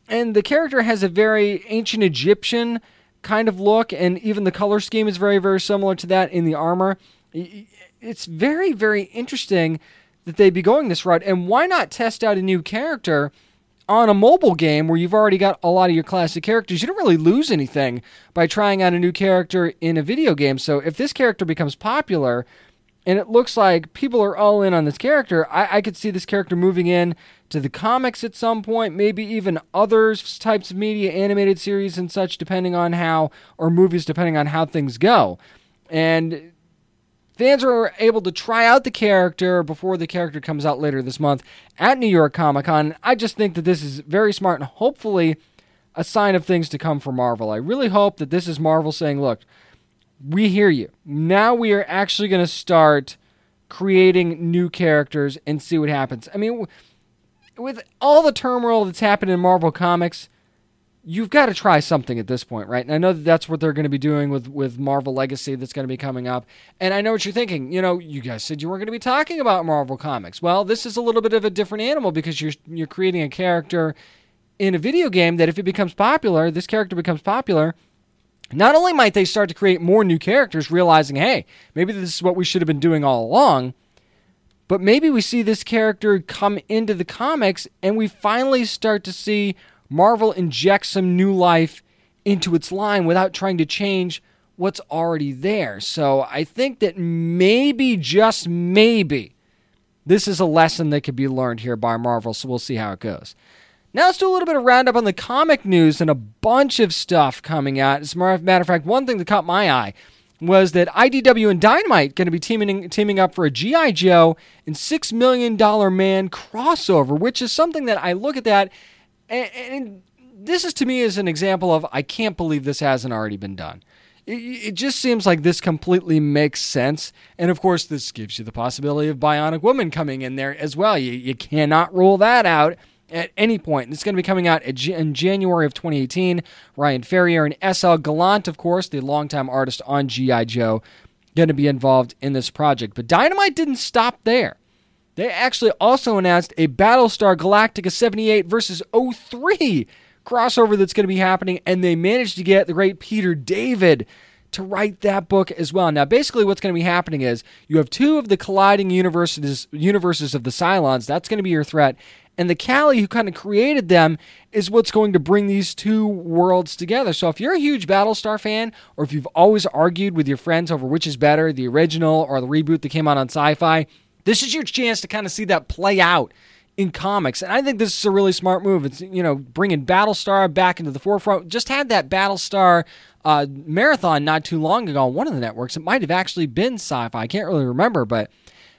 And the character has a very ancient egyptian kind of look and even the color scheme is very very similar to that in the armor. It's very very interesting that they be going this route. And why not test out a new character on a mobile game where you've already got a lot of your classic characters, you don't really lose anything by trying out a new character in a video game. So if this character becomes popular and it looks like people are all in on this character, I, I could see this character moving in to the comics at some point, maybe even other types of media, animated series and such, depending on how, or movies, depending on how things go. And fans are able to try out the character before the character comes out later this month at New York Comic Con. I just think that this is very smart and hopefully a sign of things to come for Marvel. I really hope that this is Marvel saying, look, we hear you. Now we are actually going to start creating new characters and see what happens. I mean, with all the turmoil that's happened in Marvel Comics, you've got to try something at this point, right? And I know that that's what they're going to be doing with with Marvel Legacy that's going to be coming up. And I know what you're thinking. You know, you guys said you weren't going to be talking about Marvel Comics. Well, this is a little bit of a different animal because you're you're creating a character in a video game that if it becomes popular, this character becomes popular. Not only might they start to create more new characters, realizing, hey, maybe this is what we should have been doing all along, but maybe we see this character come into the comics and we finally start to see Marvel injects some new life into its line without trying to change what's already there. So I think that maybe, just maybe, this is a lesson that could be learned here by Marvel. So we'll see how it goes. Now let's do a little bit of roundup on the comic news and a bunch of stuff coming out. As a matter of fact, one thing that caught my eye was that IDW and Dynamite going to be teaming teaming up for a GI Joe and Six Million Dollar Man crossover, which is something that I look at that and, and this is to me is an example of I can't believe this hasn't already been done. It, it just seems like this completely makes sense. And of course, this gives you the possibility of Bionic Woman coming in there as well. You, you cannot rule that out at any point. It's going to be coming out in January of 2018. Ryan Ferrier and S.L. Gallant, of course, the longtime artist on G.I. Joe, going to be involved in this project. But Dynamite didn't stop there. They actually also announced a Battlestar Galactica 78 versus 03 crossover that's going to be happening, and they managed to get the great Peter David to write that book as well. Now, basically, what's going to be happening is you have two of the colliding universes, universes of the Cylons. That's going to be your threat. And the Cali who kind of created them is what's going to bring these two worlds together. So if you're a huge Battlestar fan, or if you've always argued with your friends over which is better, the original or the reboot that came out on sci fi, this is your chance to kind of see that play out in comics. And I think this is a really smart move. It's, you know, bringing Battlestar back into the forefront. Just had that Battlestar uh, marathon not too long ago on one of the networks. It might have actually been sci fi. I can't really remember, but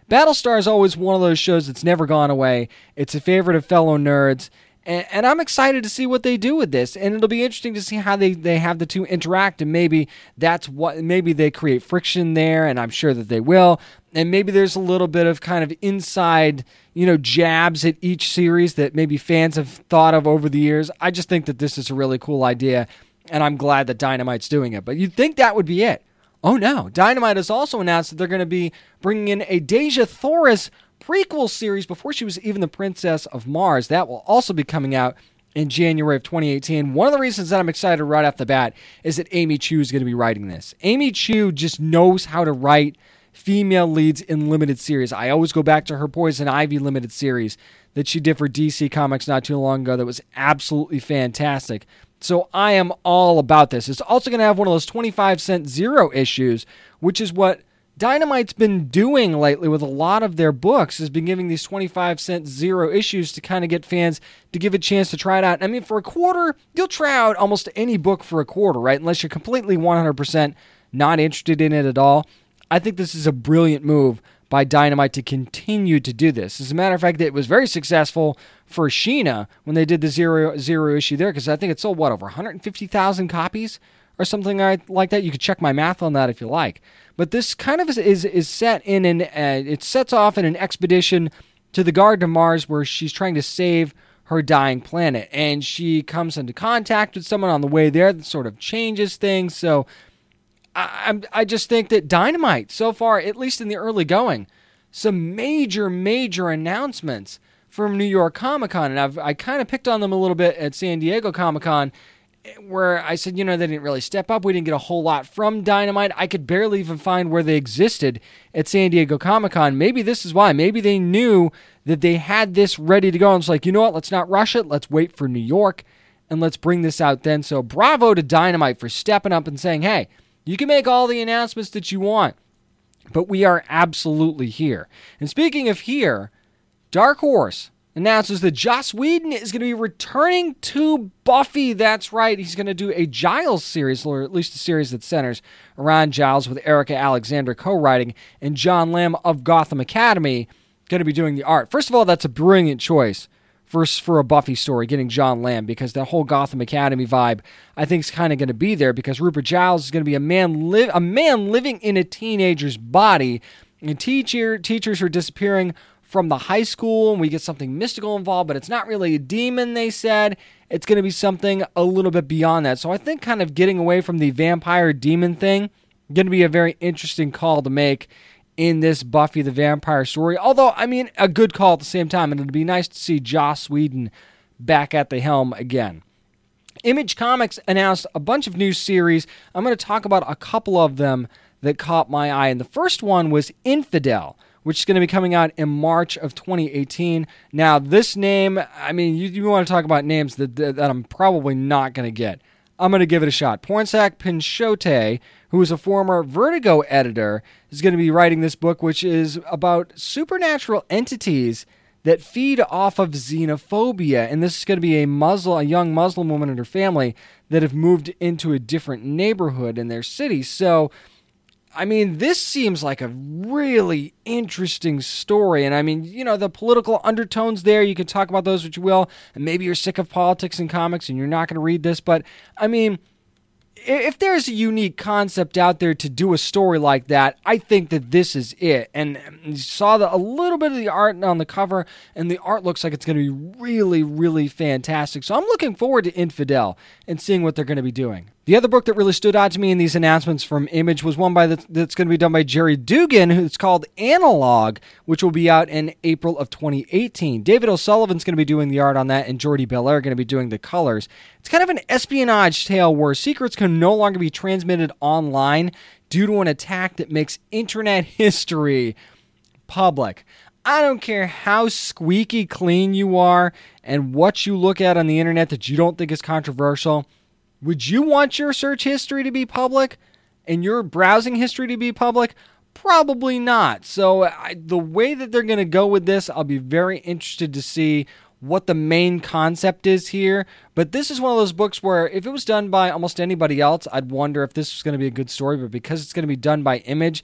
Battlestar is always one of those shows that's never gone away. It's a favorite of fellow nerds. And, and, I'm excited to see what they do with this. And it'll be interesting to see how they, they have the two interact. And maybe that's what, maybe they create friction there. And I'm sure that they will and maybe there's a little bit of kind of inside, you know, jabs at each series that maybe fans have thought of over the years. I just think that this is a really cool idea, and I'm glad that Dynamite's doing it. But you'd think that would be it. Oh no, Dynamite has also announced that they're going to be bringing in a Dejah Thoris prequel series before she was even the Princess of Mars. That will also be coming out in January of 2018. One of the reasons that I'm excited right off the bat is that Amy Chu is going to be writing this. Amy Chu just knows how to write female leads in limited series. I always go back to her Poison Ivy limited series that she did for DC Comics not too long ago that was absolutely fantastic. So I am all about this. It's also going to have one of those 25 cent zero issues, which is what Dynamite's been doing lately with a lot of their books has been giving these 25 cent zero issues to kind of get fans to give a chance to try it out. I mean, for a quarter, you'll try out almost any book for a quarter, right? Unless you're completely 100% not interested in it at all. I think this is a brilliant move by Dynamite to continue to do this. As a matter of fact, it was very successful for Sheena when they did the zero zero issue there because I think it sold what over 150,000 copies or something like that. You could check my math on that if you like. But this kind of is is, is set in an uh, it sets off in an expedition to the Garden of Mars where she's trying to save her dying planet, and she comes into contact with someone on the way there that sort of changes things. So I, I just think that Dynamite so far, at least in the early going, some major major announcements from New York Comic Con, and I've I kind of picked on them a little bit at San Diego Comic Con where I said, you know, they didn't really step up. We didn't get a whole lot from Dynamite. I could barely even find where they existed at San Diego Comic Con. Maybe this is why. Maybe they knew that they had this ready to go. And it's like, you know what? Let's not rush it. Let's wait for New York and let's bring this out then. So bravo to Dynamite for stepping up and saying, hey, you can make all the announcements that you want, but we are absolutely here. And speaking of here, Dark Horse announces that Joss Whedon is going to be returning to Buffy. That's right. He's going to do a Giles series, or at least a series that centers around Giles with Erika Alexander co writing and Jon Lam of Gotham Academy going to be doing the art. First of all, that's a brilliant choice for, for a Buffy story, getting Jon Lam, because the whole Gotham Academy vibe, I think, is kind of going to be there because Rupert Giles is going to be a man, li- a man living in a teenager's body. And teacher, teachers are disappearing from the high school and we get something mystical involved, but it's not really a demon, they said. It's going to be something a little bit beyond that. So I think kind of getting away from the vampire demon thing, going to be a very interesting call to make in this Buffy the Vampire story. Although, I mean, a good call at the same time, and it'd be nice to see Joss Whedon back at the helm again. Image Comics announced a bunch of new series. I'm going to talk about a couple of them that caught my eye. And the first one was Infidel which is going to be coming out in March of 2018. Now, this name, I mean, you, you want to talk about names that, that, that I'm probably not going to get. I'm going to give it a shot. Pornsak Pichetshote, who is a former Vertigo editor, is going to be writing this book, which is about supernatural entities that feed off of xenophobia. And this is going to be a Muslim, a young Muslim woman and her family that have moved into a different neighborhood in their city. So I mean, this seems like a really interesting story. And I mean, you know, the political undertones there, you can talk about those what you will. And maybe you're sick of politics and comics and you're not going to read this. But I mean, if there's a unique concept out there to do a story like that, I think that this is it. And um, you saw the, a little bit of the art on the cover, and the art looks like it's going to be really, really fantastic. So I'm looking forward to Infidel and seeing what they're going to be doing. The other book that really stood out to me in these announcements from Image was one by the, that's going to be done by Gerry Duggan, who's called Analog, which will be out in April of 2018. David O'Sullivan's going to be doing the art on that, and Jordie Bellaire are going to be doing the colors. It's kind of an espionage tale where secrets can no longer be transmitted online due to an attack that makes internet history public. I don't care how squeaky clean you are and what you look at on the internet that you don't think is controversial would you want your search history to be public and your browsing history to be public? Probably not. So, I, the way that they're going to go with this, I'll be very interested to see what the main concept is here. But this is one of those books where if it was done by almost anybody else, I'd wonder if this was going to be a good story. But because it's going to be done by Image,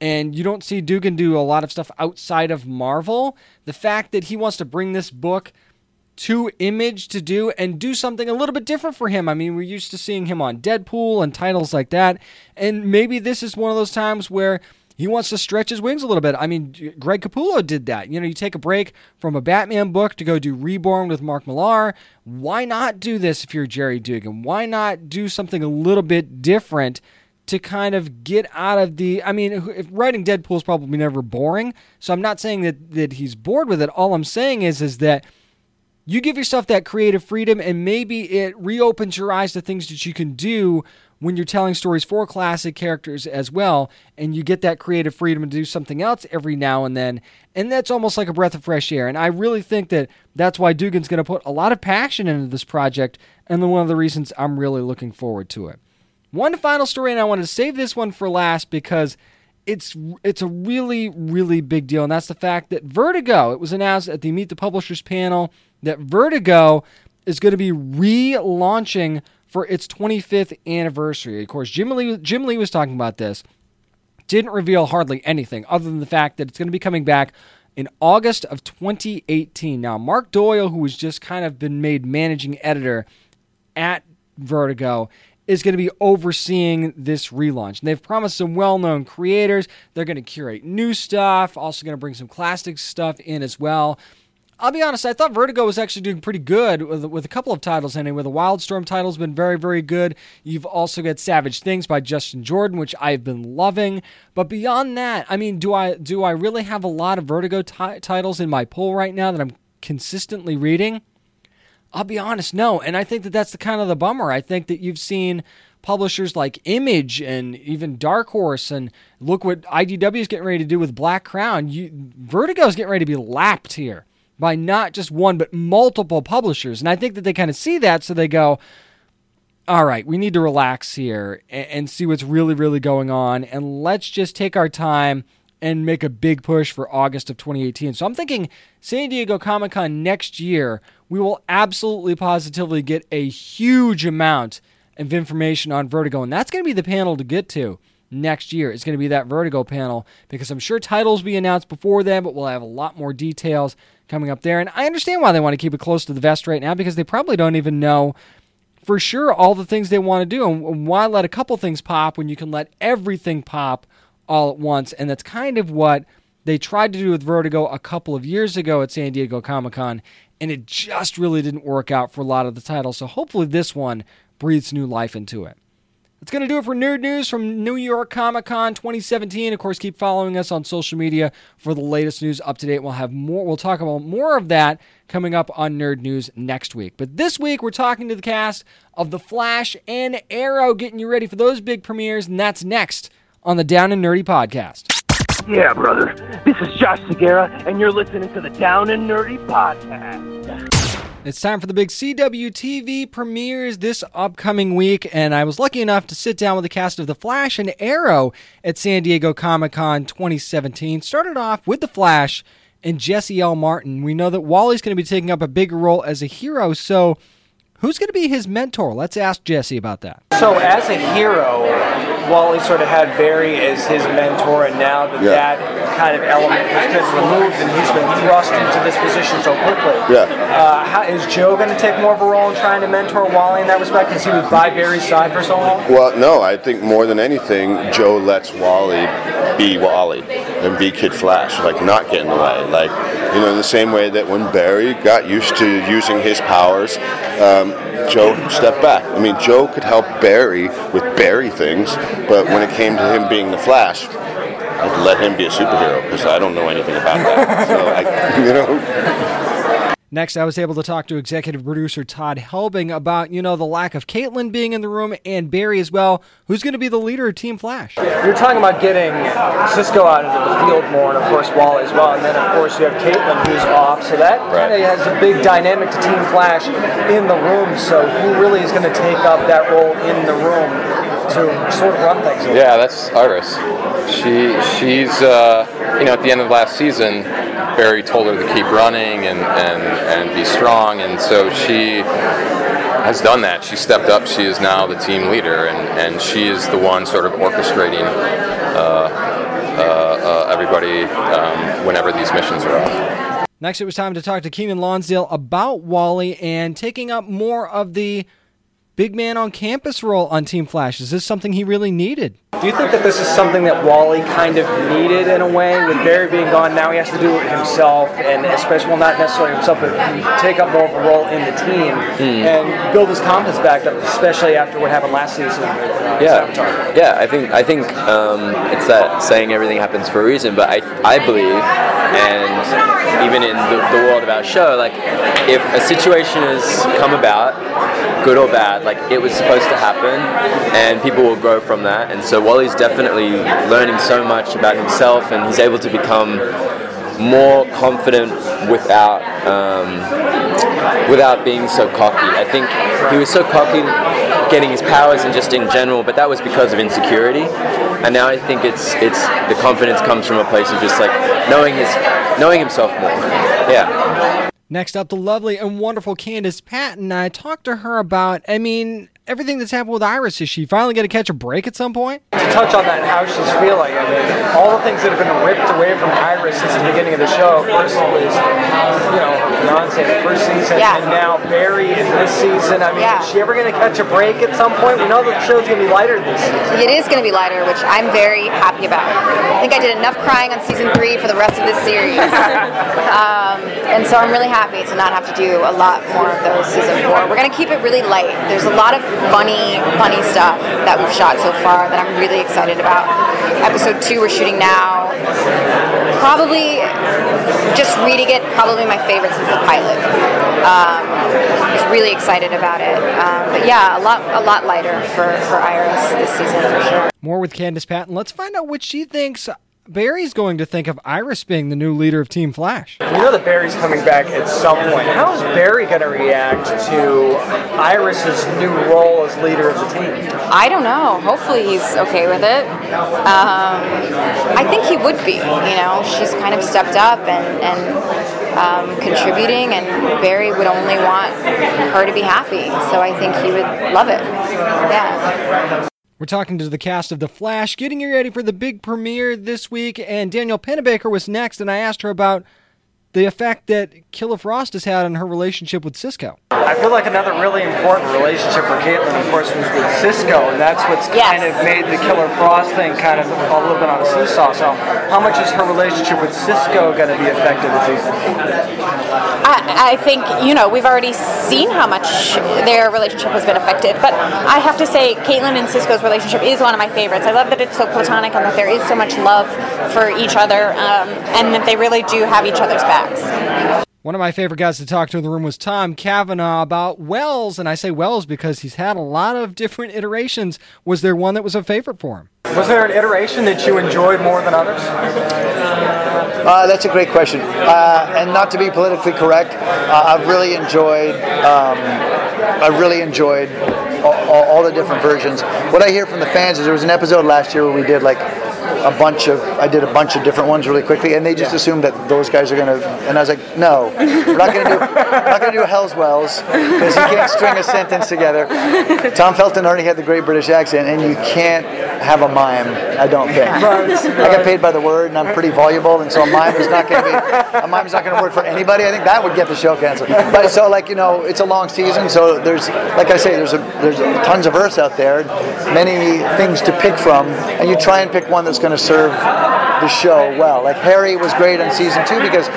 and you don't see Duggan do a lot of stuff outside of Marvel, the fact that he wants to bring this book to Image to do and do something a little bit different for him. I mean, we're used to seeing him on Deadpool and titles like that. And maybe this is one of those times where he wants to stretch his wings a little bit. I mean, Greg Capullo did that. You know, you take a break from a Batman book to go do Reborn with Mark Millar. Why not do this if you're Gerry Duggan? Why not do something a little bit different? to kind of get out of the I mean if writing Deadpool is probably never boring so I'm not saying that that he's bored with it all I'm saying is is that you give yourself that creative freedom and maybe it reopens your eyes to things that you can do when you're telling stories for classic characters as well and you get that creative freedom to do something else every now and then and that's almost like a breath of fresh air. And i really think that that's why duggan's going to put a lot of passion into this project and one of the reasons i'm really looking forward to it. One final story and i wanted to save this one for last because it's it's a really really big deal, and that's the fact that Vertigo. It was announced at the Meet the Publishers panel that Vertigo is going to be relaunching for its 25th anniversary. Of course, Jim Lee Jim Lee was talking about this. Didn't reveal hardly anything other than the fact that it's going to be coming back in August of 2018. Now, Mark Doyle, who has just kind of been made managing editor at Vertigo, is going to be overseeing this relaunch. And they've promised some well known creators. They're going to curate new stuff, also going to bring some classic stuff in as well. I'll be honest, I thought Vertigo was actually doing pretty good with, with a couple of titles anyway. The Wildstorm title's been very, very good. You've also got Savage Things by Justin Jordan, which I've been loving. But beyond that, I mean, do I do I really have a lot of Vertigo t- titles in my pool right now that I'm consistently reading? I'll be honest, no. And I think that that's the kind of the bummer. I think that you've seen publishers like Image and even Dark Horse, and look what IDW is getting ready to do with Black Crown. You, Vertigo is getting ready to be lapped here by not just one but multiple publishers. And I think that they kind of see that, so they go, all right, we need to relax here and, and, see what's really, really going on. And let's just take our time and make a big push for August of 2018. So I'm thinking San Diego Comic Con next year, we will absolutely positively get a huge amount of information on Vertigo. And that's going to be the panel to get to next year. It's going to be that Vertigo panel because I'm sure titles will be announced before then, but we'll have a lot more details coming up there. And I understand why they want to keep it close to the vest right now because they probably don't even know for sure all the things they want to do. And why let a couple things pop when you can let everything pop all at once? And that's kind of what they tried to do with Vertigo a couple of years ago at San Diego Comic Con. And it just really didn't work out for a lot of the titles. So hopefully this one breathes new life into it. That's going to do it for Nerd News from New York Comic Con 2017. Of course, keep following us on social media for the latest news up to date. We'll have more, we'll talk about more of that coming up on Nerd News next week. But this week, we're talking to the cast of The Flash and Arrow, getting you ready for those big premieres, and that's next on the Down and Nerdy podcast. Yeah, brother. This is Josh Segarra, and you're listening to the Down and Nerdy podcast. It's time for the big CW TV premieres this upcoming week, and I was lucky enough to sit down with the cast of The Flash and Arrow at San Diego Comic Con 2017. Started off with The Flash and Jesse L. Martin. We know that Wally's going to be taking up a bigger role as a hero, so who's going to be his mentor? Let's ask Jesse about that. So, as a hero, Wally sort of had Barry as his mentor, and now that yeah. that kind of element has been removed and he's been thrust into this position so quickly. Yeah. Uh, how, is Joe going to take more of a role in trying to mentor Wally in that respect because he was by Barry's side for so long? Well, no, I think more than anything, Joe lets Wally be Wally and be Kid Flash, like not get in the way. Like, you know, in the same way that when Barry got used to using his powers, um, Joe stepped back. I mean, Joe could help Barry with Barry things, but when it came to him being the Flash, I'd let him be a superhero because I don't know anything about that. so, I, you know. Next, I was able to talk to executive producer Todd Helbing about, you know, the lack of Caitlin being in the room and Barry as well, who's going to be the leader of Team Flash. You're talking about getting Cisco out into the field more, and of course Wally as well, and then of course you have Caitlin who's off, so that right. kind of has a big dynamic to Team Flash in the room. So who really is going to take up that role in the room to sort of run things? Yeah, that's Iris. She she's uh, you know at the end of last season Barry told her to keep running and, and, and be strong, and so she has done that. She stepped up. She is now the team leader, and, and she is the one sort of orchestrating uh, uh, uh, everybody um, whenever these missions are off. Next, it was time to talk to Keiynan Lonsdale about Wally and taking up more of the big man on campus role on Team Flash. Is this something he really needed? Do you think that this is something that Wally kind of needed in a way? With Barry being gone, now he has to do it himself, and especially, well, not necessarily himself, but take up more of a role in the team mm. and build his confidence back up, especially after what happened last season with uh, yeah. Yeah, I think I think um, it's that saying everything happens for a reason, but I I believe, and even in the, the world of our show, like if a situation has come about, good or bad, like it was supposed to happen, and people will grow from that, and so Wally's definitely learning so much about himself, and he's able to become more confident without um, without being so cocky. I think he was so cocky getting his powers and just in general, but that was because of insecurity. And now I think it's it's the confidence comes from a place of just like knowing his knowing himself more. Yeah. Next up, the lovely and wonderful Candice Patton. I talked to her about, I mean, everything that's happened with Iris. Is she finally going to catch a break at some point? To touch on that and how she's feeling, I mean, all the things that have been ripped away from Iris since the beginning of the show. First it was, you know, the first season, Yeah. and now Barry in this season. I mean, Yeah. is she ever going to catch a break at some point? We know the show's going to be lighter this season. It is going to be lighter, which I'm very happy about. I think I did enough crying on season three for the rest of this series. um, and so I'm really happy to not have to do a lot more of those season four. We're going to keep it really light. There's a lot of funny, funny stuff that we've shot so far that I'm really excited about. Episode two we're shooting now. Probably, just reading it, probably my favorite since the pilot. Um, I was really excited about it. Um, but yeah, a lot, a lot lighter for, for Iris this season for sure. More with Candice Patton. Let's find out what she thinks Barry's going to think of Iris being the new leader of Team Flash. We know that Barry's coming back at some point. How is Barry going to react to Iris's new role as leader of the team? I don't know. Hopefully he's okay with it. Um, I think he would be. You know, she's kind of stepped up and, and um, contributing, and Barry would only want her to be happy. So I think he would love it. Yeah. We're talking to the cast of The Flash, getting you ready for the big premiere this week, and Danielle Panabaker was next, and I asked her about the effect that Killer Frost has had on her relationship with Cisco. I feel like another really important relationship for Caitlin, of course, was with Cisco, and that's what's kind of made the Killer Frost thing kind of a little bit on a seesaw. So, how much is her relationship with Cisco going to be affected this season? I, I think, you know, we've already seen how much their relationship has been affected, but I have to say, Caitlin and Cisco's relationship is one of my favorites. I love that it's so platonic and that there is so much love for each other, um, and that they really do have each other's backs. One of my favorite guys to talk to in the room was Tom Cavanagh about Wells, and I say Wells because he's had a lot of different iterations. Was there one that was a favorite for him? Was there an iteration that you enjoyed more than others? Uh, that's a great question. Uh, and not to be politically correct, uh, I've really enjoyed. Um, I really enjoyed all, all, all the different versions. What I hear from the fans is there was an episode last year where we did like a bunch of. I did a bunch of different ones really quickly, and they just assumed that those guys are gonna. And I was like, no, we're not gonna do. We're not gonna do Hell's Wells because you can't string a sentence together. Tom Felton already had the great British accent, and you can't have a mime. I don't think. I get paid by the word, and I'm pretty voluble, and so a mime is not going to be a mime is not going to work for anybody. I think that would get the show canceled. But so like you know, it's a long season, so there's like I say, there's a there's tons of Earths out there, many things to pick from, and you try and pick one that's going to serve the show well. Like Harry was great on season two because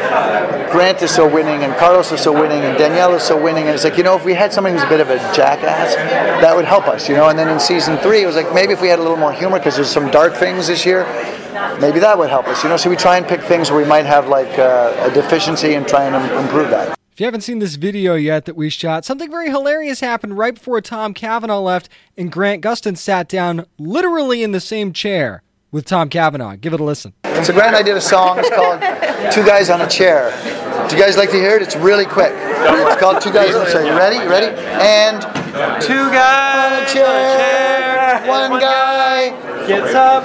Grant is so winning, and Carlos is so winning, and Danielle is so winning, and it's like you know, if we had somebody who's a bit of a jackass, that would help us, you know. And then in season three, it was like maybe if we had a little more humor because there's some dark things this year maybe that would help us. You know, so we try and pick things where we might have like uh, a deficiency and try and im- improve that. If you haven't seen this video yet that we shot, something very hilarious happened right before Tom Cavanagh left, and Grant Gustin sat down literally in the same chair with Tom Cavanagh. Give it a listen. So Grant and I did a song. It's called Two Guys on a Chair. Do you guys like to hear it? It's really quick. It's called Two Guys on a Chair. You ready? You ready? And two guys on a chair. One guy gets up.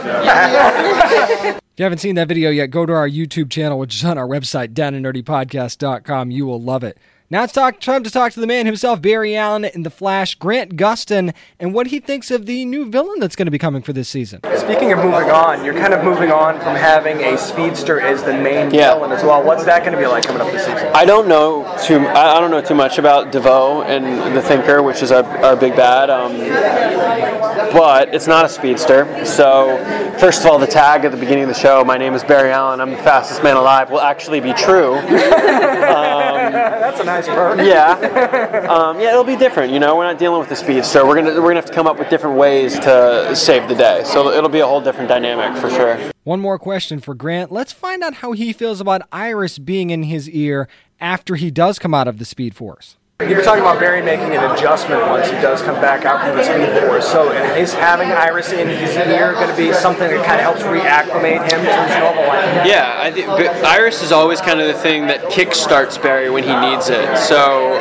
If you haven't seen that video yet, go to our YouTube channel, which is on our website, downandnerdypodcast.com. You will love it. Now it's talk, time to talk to the man himself, Barry Allen in The Flash, Grant Gustin, and what he thinks of the new villain that's going to be coming for this season. Speaking of moving on, you're kind of moving on from having a speedster as the main Yeah. villain as well. What's that going to be like coming up this season? I don't know too. I I don't know too much about DeVoe and the Thinker, which is our, our big bad. Um, but it's not a speedster. So, first of all, the tag at the beginning of the show, "My name is Barry Allen. I'm the fastest man alive," will actually be true. That's a nice perk. yeah, um, yeah, it'll be different. You know, we're not dealing with the speedster. We're gonna we're gonna have to come up with different ways to save the day. So it'll be a whole different dynamic for sure. One more question for Grant. Let's find out how he feels about Iris being in his ear after he does come out of the Speed Force. You were talking about Barry making an adjustment once he does come back out from the Speed Force. So is having Iris in his ear going to be something that kind of helps reacclimate him to his normal life? Yeah, I think Iris is always kind of the thing that kickstarts Barry when he needs it. So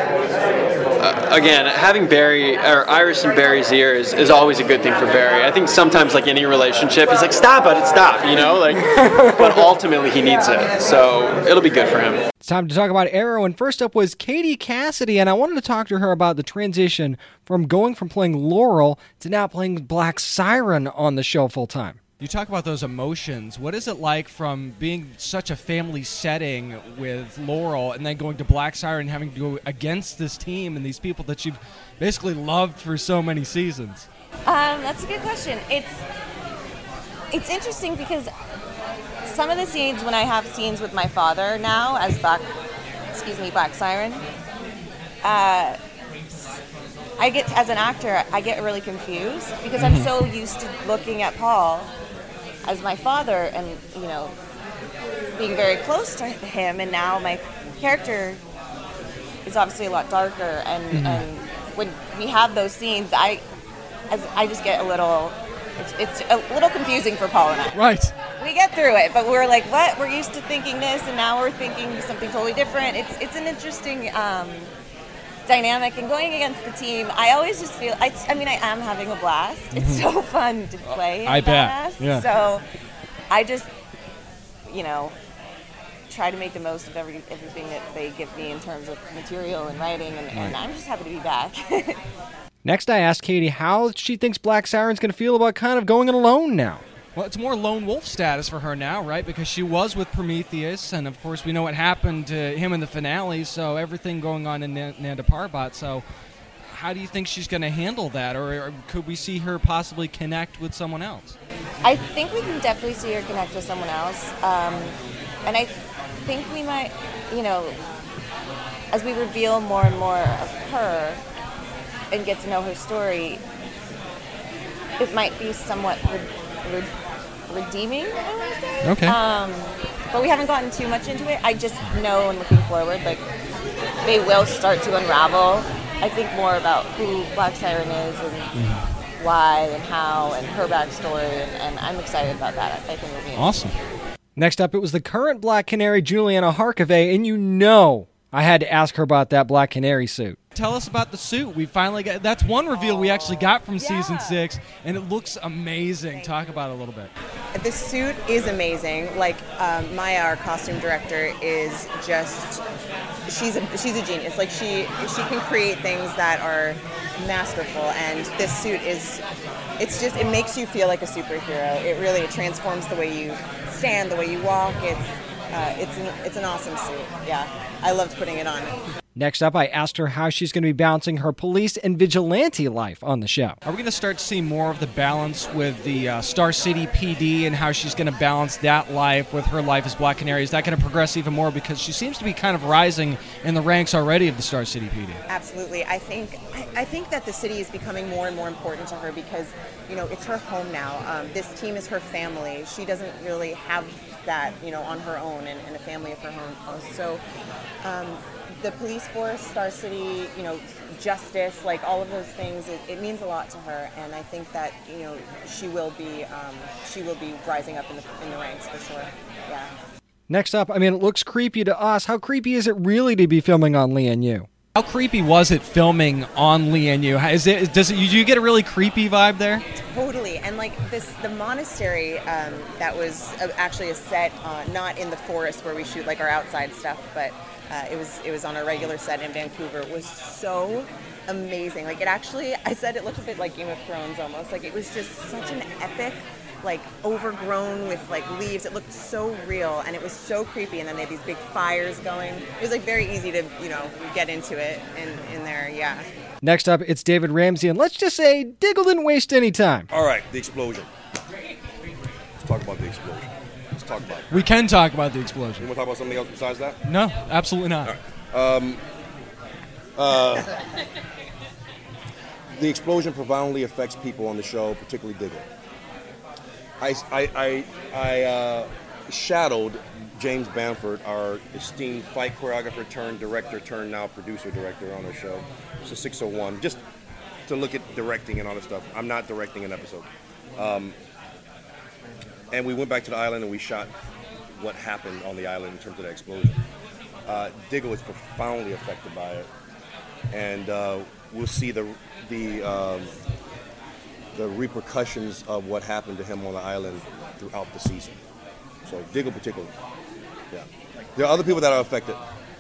uh, again, having Barry or Iris in Barry's ear is, is always a good thing for Barry. I think sometimes, like any relationship, he's like, "Stop it, stop," you know, like. but ultimately, he needs it, so it'll be good for him. It's time to talk about Arrow, and first up was Katie Cassidy, and I wanted to talk to her about the transition from going from playing Laurel to now playing Black Siren on the show full time. You talk about those emotions. What is it like from being such a family setting with Laurel and then going to Black Siren and having to go against this team and these people that you've basically loved for so many seasons? Um, that's a good question. It's it's interesting because some of the scenes when I have scenes with my father now as Black, excuse me, Black Siren, uh, I get as an actor I get really confused because I'm so used to looking at Paul as my father and you know being very close to him and now my character is obviously a lot darker and, Mhm. and when we have those scenes I as I just get a little it's, it's a little confusing for Paul and I. Right. We get through it, but we're like, what? We're used to thinking this, and now we're thinking something totally different. It's it's an interesting um, dynamic, and going against the team, I always just feel. I, I mean, I am having a blast. It's Mhm. so fun to play. I in bet. Yeah. So, I just, you know, try to make the most of every everything that they give me in terms of material and writing, and, and I'm just happy to be back. Next, I asked Katie how she thinks Black Siren's going to feel about kind of going it alone now. Well, it's more lone wolf status for her now, right? Because she was with Prometheus, and of course we know what happened to him in the finale. So everything going on in Nan- Nanda Parbat. So how do you think she's going to handle that, or, or could we see her possibly connect with someone else? I think we can definitely see her connect with someone else. Um, and I think we might, you know, as we reveal more and more of her and get to know her story, it might be somewhat re- re- redeeming, I say. Okay. Um, but we haven't gotten too much into it. I just know and looking forward, like, they will start to unravel. I think more about who Black Siren is and why and how and her backstory, and, and I'm excited about that. I think it'll be Awesome. Next up, it was the current Black Canary, Juliana Harkavy, and you know I had to ask her about that Black Canary suit. Tell us about the suit. We finally got that's one reveal we actually got from season six, and it looks amazing. Talk about it a little bit. The suit is amazing. Like um, Maya, our costume director, is just she's a she's a genius. Like she she can create things that are masterful, and this suit is it's just it makes you feel like a superhero. It really it transforms the way you stand, the way you walk. It's uh, it's an, it's an awesome suit. Yeah, I loved putting it on. Next up, I asked her how she's going to be balancing her police and vigilante life on the show. Are we going to start seeing more of the balance with the uh, Star City PD and how she's going to balance that life with her life as Black Canary? Is that going to progress even more because she seems to be kind of rising in the ranks already of the Star City PD? Absolutely. I think I, I think that the city is becoming more and more important to her because you know it's her home now. Um, this team is her family. She doesn't really have that you know on her own and, and a family of her own. So um, the police force, Star City, you know, justice, like all of those things, it, it means a lot to her. And I think that you know she will be um, she will be rising up in the in the ranks for sure. Yeah. Next up, I mean, it looks creepy to us. How creepy is it really to be filming on Lee Lian Yu? How creepy was it filming on Lian Yu? Is it does it, do you get a really creepy vibe there? Totally, and like this, the monastery um, that was uh, actually a set, uh, not in the forest where we shoot like our outside stuff, but uh, it was it was on a regular set in Vancouver. It Was so amazing. Like it actually, I said it looked a bit like Game of Thrones almost. Like it was just such an epic. Like overgrown with like leaves, it looked so real and it was so creepy. And then they had these big fires going. It was like very easy to you know get into it in in there. Yeah. Next up, it's David Ramsey, and let's just say Diggle didn't waste any time. All right, the explosion. Let's talk about the explosion. Let's talk about it. We can talk about the explosion. You want to talk about something else besides that? No, absolutely not. Um, uh, the explosion profoundly affects people on the show, particularly Diggle. I, I, I, I, uh, shadowed James Bamford, our esteemed fight choreographer turned director turned now producer director on our show. It's a 601. Just to look at directing and all that stuff. I'm not directing an episode. Um, and we went back to the island and we shot what happened on the island in terms of the explosion. Uh, Diggle was profoundly affected by it, and uh, we'll see the the um, the repercussions of what happened to him on the island throughout the season. So Diggle particularly, yeah. There are other people that are affected,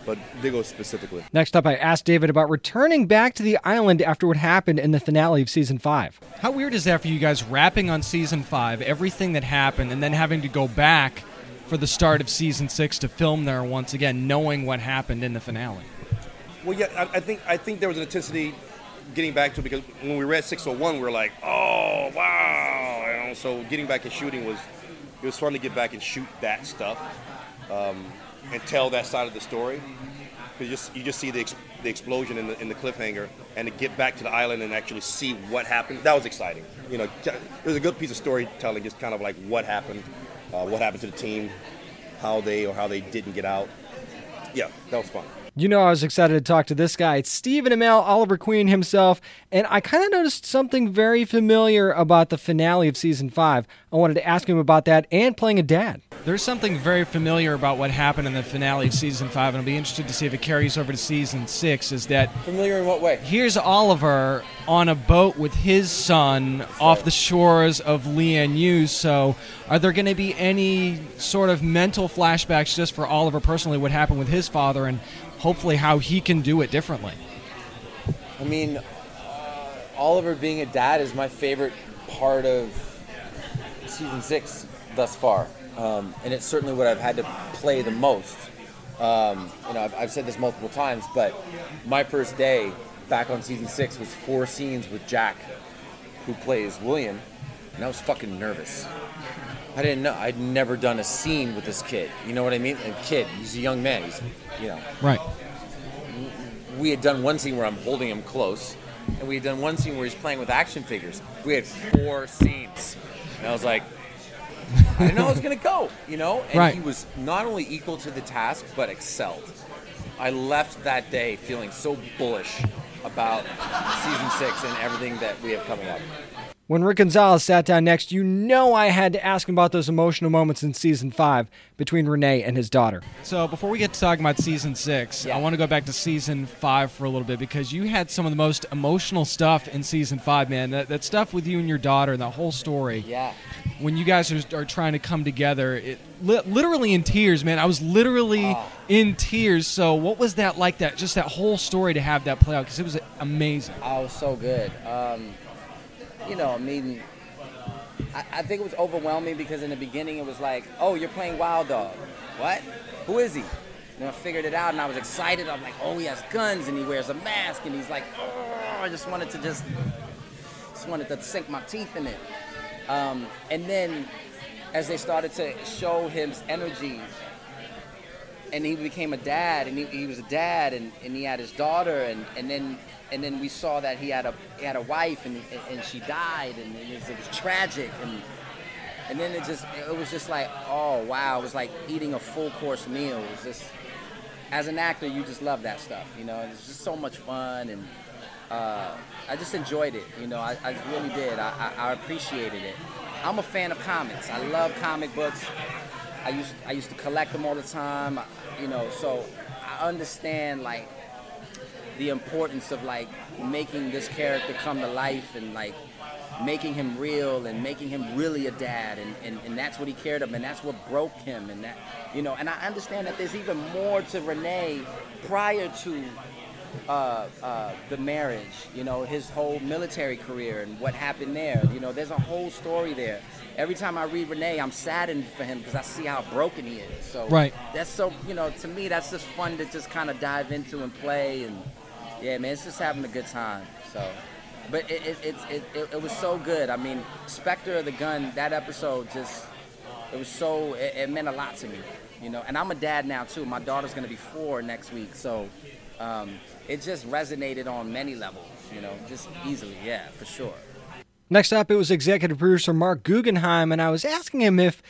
but Diggle specifically. Next up, I asked David about returning back to the island after what happened in the finale of season five. How weird is that for you guys wrapping on season five, everything that happened, and then having to go back for the start of season six to film there once again, knowing what happened in the finale? Well, yeah, I, I think I think there was an intensity getting back to it because when we read 601, we were like, oh wow, you know. So getting back and shooting was it was fun to get back and shoot that stuff um, and tell that side of the story. You just you just see the, ex- the explosion in the in the cliffhanger and to get back to the island and actually see what happened. That was exciting. You know, it was a good piece of storytelling, just kind of like what happened, uh, what happened to the team, how they or how they didn't get out. Yeah, that was fun. You know, I was excited to talk to this guy. It's Stephen Amell, Oliver Queen himself, and I kind of noticed something very familiar about the finale of season five. I wanted to ask him about that and playing a dad. There's something very familiar about what happened in the finale of season five, and I'll be interested to see if it carries over to season six. Is that familiar in what way? Here's Oliver on a boat with his son off the shores of Lian So, are there going to be any sort of mental flashbacks just for Oliver personally, what happened with his father, and hopefully how he can do it differently? I mean, uh, Oliver being a dad is my favorite part of season six thus far, um, and it's certainly what I've had to play the most. Um, you know, I've, I've, said this multiple times, but my first day back on season six was four scenes with Jack, who plays William, and I was fucking nervous. I didn't know. I'd never done a scene with this kid. You know what I mean? A kid. He's a young man. He's, you know. Right. We had done one scene where I'm holding him close, and we had done one scene where he's playing with action figures. We had four scenes, and I was like, I didn't know how it was gonna go. You know. And right. he was not only equal to the task, but excelled. I left that day feeling so bullish about season six and everything that we have coming up. When Rick Gonzalez sat down next, you know I had to ask him about those emotional moments in season five between Renee and his daughter. So before we get to talking about season six, yeah. I want to go back to season five for a little bit because you had some of the most emotional stuff in season five, man. That, that stuff with you and your daughter, and that whole story. Yeah. When you guys are, are trying to come together, it li- literally in tears, man. I was literally oh. in tears. So what was that like? That just that whole story to have that play out because it was amazing. Oh, was so good. Um, you know, I mean, I, I, think it was overwhelming because in the beginning it was like, oh, you're playing Wild Dog. What? Who is he? And I figured it out and I was excited. I'm like, oh, he has guns and he wears a mask and he's like, oh, I just wanted to just, just wanted to sink my teeth in it. Um, and then as they started to show his energy and he became a dad and he, he was a dad and, and he had his daughter and, and then and then we saw that he had a he had a wife and and she died and it was, it was tragic and and then it just it was just like oh wow. It was like eating a full course meal. It was just as an actor you just love that stuff you know it's just so much fun and uh, I just enjoyed it you know I, I really did. I, I, I appreciated it. I'm a fan of comics. I love comic books. I used I used to collect them all the time you know so I understand like the importance of like making this character come to life and like making him real and making him really a dad and, and, and that's what he cared about and that's what broke him and that you know and I understand that there's even more to Renee prior to uh, uh, the marriage you know his whole military career and what happened there you know there's a whole story there. Every time I read Renee I'm saddened for him because I see how broken he is. So right. that's so you know to me that's just fun to just kind of dive into and play and yeah, man, it's just having a good time. So, but it it, it, it, it, it was so good. I mean, Spectre of the Gun, that episode just, it was so, it, it, meant a lot to me, you know. And I'm a dad now too. My daughter's gonna be four next week, so um, it just resonated on many levels, you know, just easily, yeah, for sure. Next up, it was executive producer Marc Guggenheim, and I was asking him if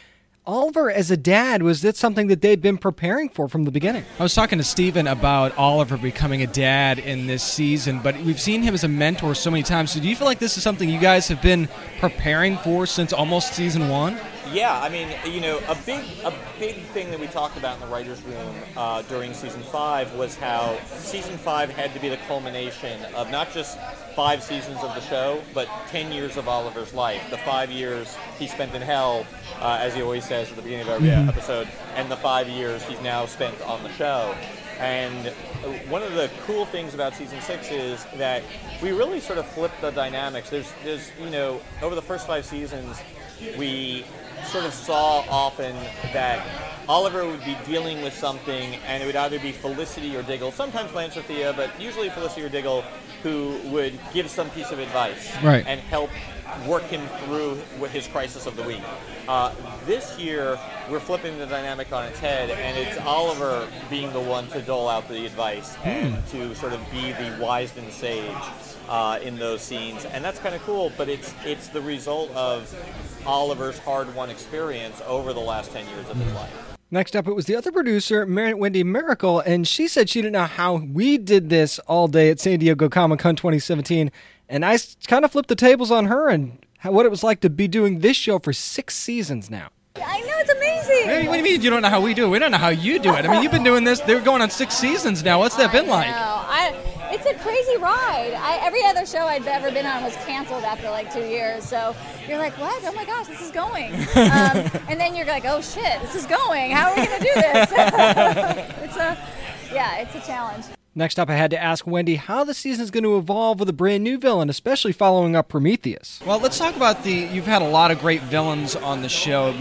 Oliver as a dad was that something that they'd been preparing for from the beginning? I was talking to Stephen about Oliver becoming a dad in this season, but we've seen him as a mentor so many times. So do you feel like this is something you guys have been preparing for since almost season one? Yeah, I mean, you know, a big a big thing that we talked about in the writers' room uh, during season five was how season five had to be the culmination of not just five seasons of the show, but ten years of Oliver's life. The five years he spent in hell, uh, as he always says at the beginning of every Mhm. episode, and the five years he's now spent on the show. And one of the cool things about season six is that we really sort of flipped the dynamics. There's, there's, you know, over the first five seasons, we sort of saw often that Oliver would be dealing with something, and it would either be Felicity or Diggle, sometimes Lance or Thea, but usually Felicity or Diggle, who would give some piece of advice Right. and help work him through with his crisis of the week. Uh, this year, we're flipping the dynamic on its head, and it's Oliver being the one to dole out the advice and to sort of be the wise and sage uh, in those scenes, and that's kind of cool. But it's it's the result of Oliver's hard-won experience over the last ten years of his life. Next up, it was the other producer, Mar- Wendy Mericle, and she said she didn't know how we did this all day at San Diego Comic Con 2017. And I kind of flipped the tables on her and how, what it was like to be doing this show for six seasons now. I know it's amazing. What do you mean you don't know how we do it? We don't know how you do it. I mean, you've been doing this. They're going on six seasons now. What's that been like? No, I, it's a crazy ride. I, every other show I'd ever been on was canceled after like two years. So you're like, what? Oh my gosh, this is going. Um, and then you're like, oh shit, this is going. How are we going to do this? it's a, yeah, it's a challenge. Next up, I had to ask Wendy how the season is going to evolve with a brand new villain, especially following up Prometheus. Well, let's talk about the. You've had a lot of great villains on the show.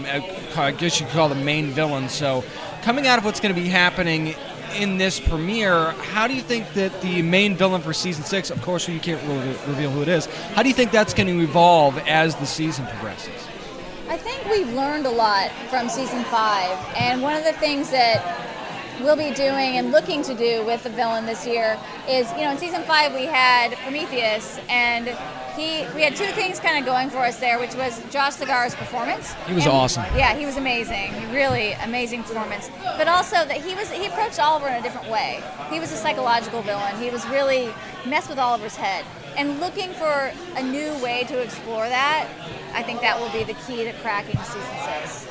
I guess you could call them main villains. So, coming out of what's going to be happening in this premiere, how do you think that the main villain for season six, of course, you can't really reveal who it is, how do you think that's going to evolve as the season progresses? I think we've learned a lot from season five, and one of the things that we'll be doing and looking to do with the villain this year is, you know, in season five we had Prometheus, and he we had two things kind of going for us there, which was Josh Segarra's performance. He was And- awesome. Yeah, he was amazing. Really amazing performance. But also that he was he approached Oliver in a different way. He was a psychological villain. He was really messed with Oliver's head. And looking for a new way to explore that, I think that will be the key to cracking season six.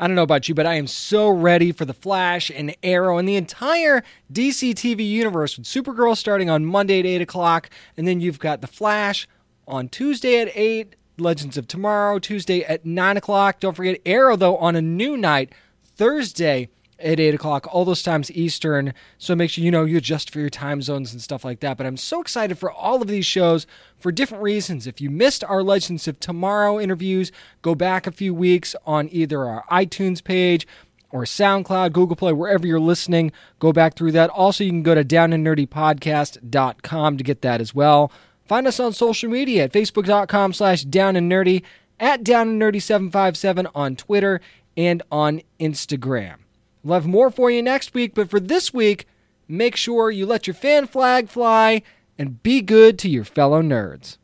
I don't know about you, but I am so ready for The Flash and Arrow and the entire DC TV universe with Supergirl starting on Monday at 8 o'clock. And then you've got The Flash on Tuesday at 8, Legends of Tomorrow, Tuesday at 9 o'clock. Don't forget Arrow, though, on a new night, Thursday at 8 o'clock, all those times Eastern. So make sure you know you adjust for your time zones and stuff like that. But I'm so excited for all of these shows for different reasons. If you missed our Legends of Tomorrow interviews, go back a few weeks on either our iTunes page or SoundCloud, Google Play, wherever you're listening. Go back through that. Also, you can go to downandnerdypodcast.com to get that as well. Find us on social media at facebook.com slash downandnerdy, at downandnerdy757 on Twitter and on Instagram. We'll have more for you next week, but for this week, make sure you let your fan flag fly and be good to your fellow nerds.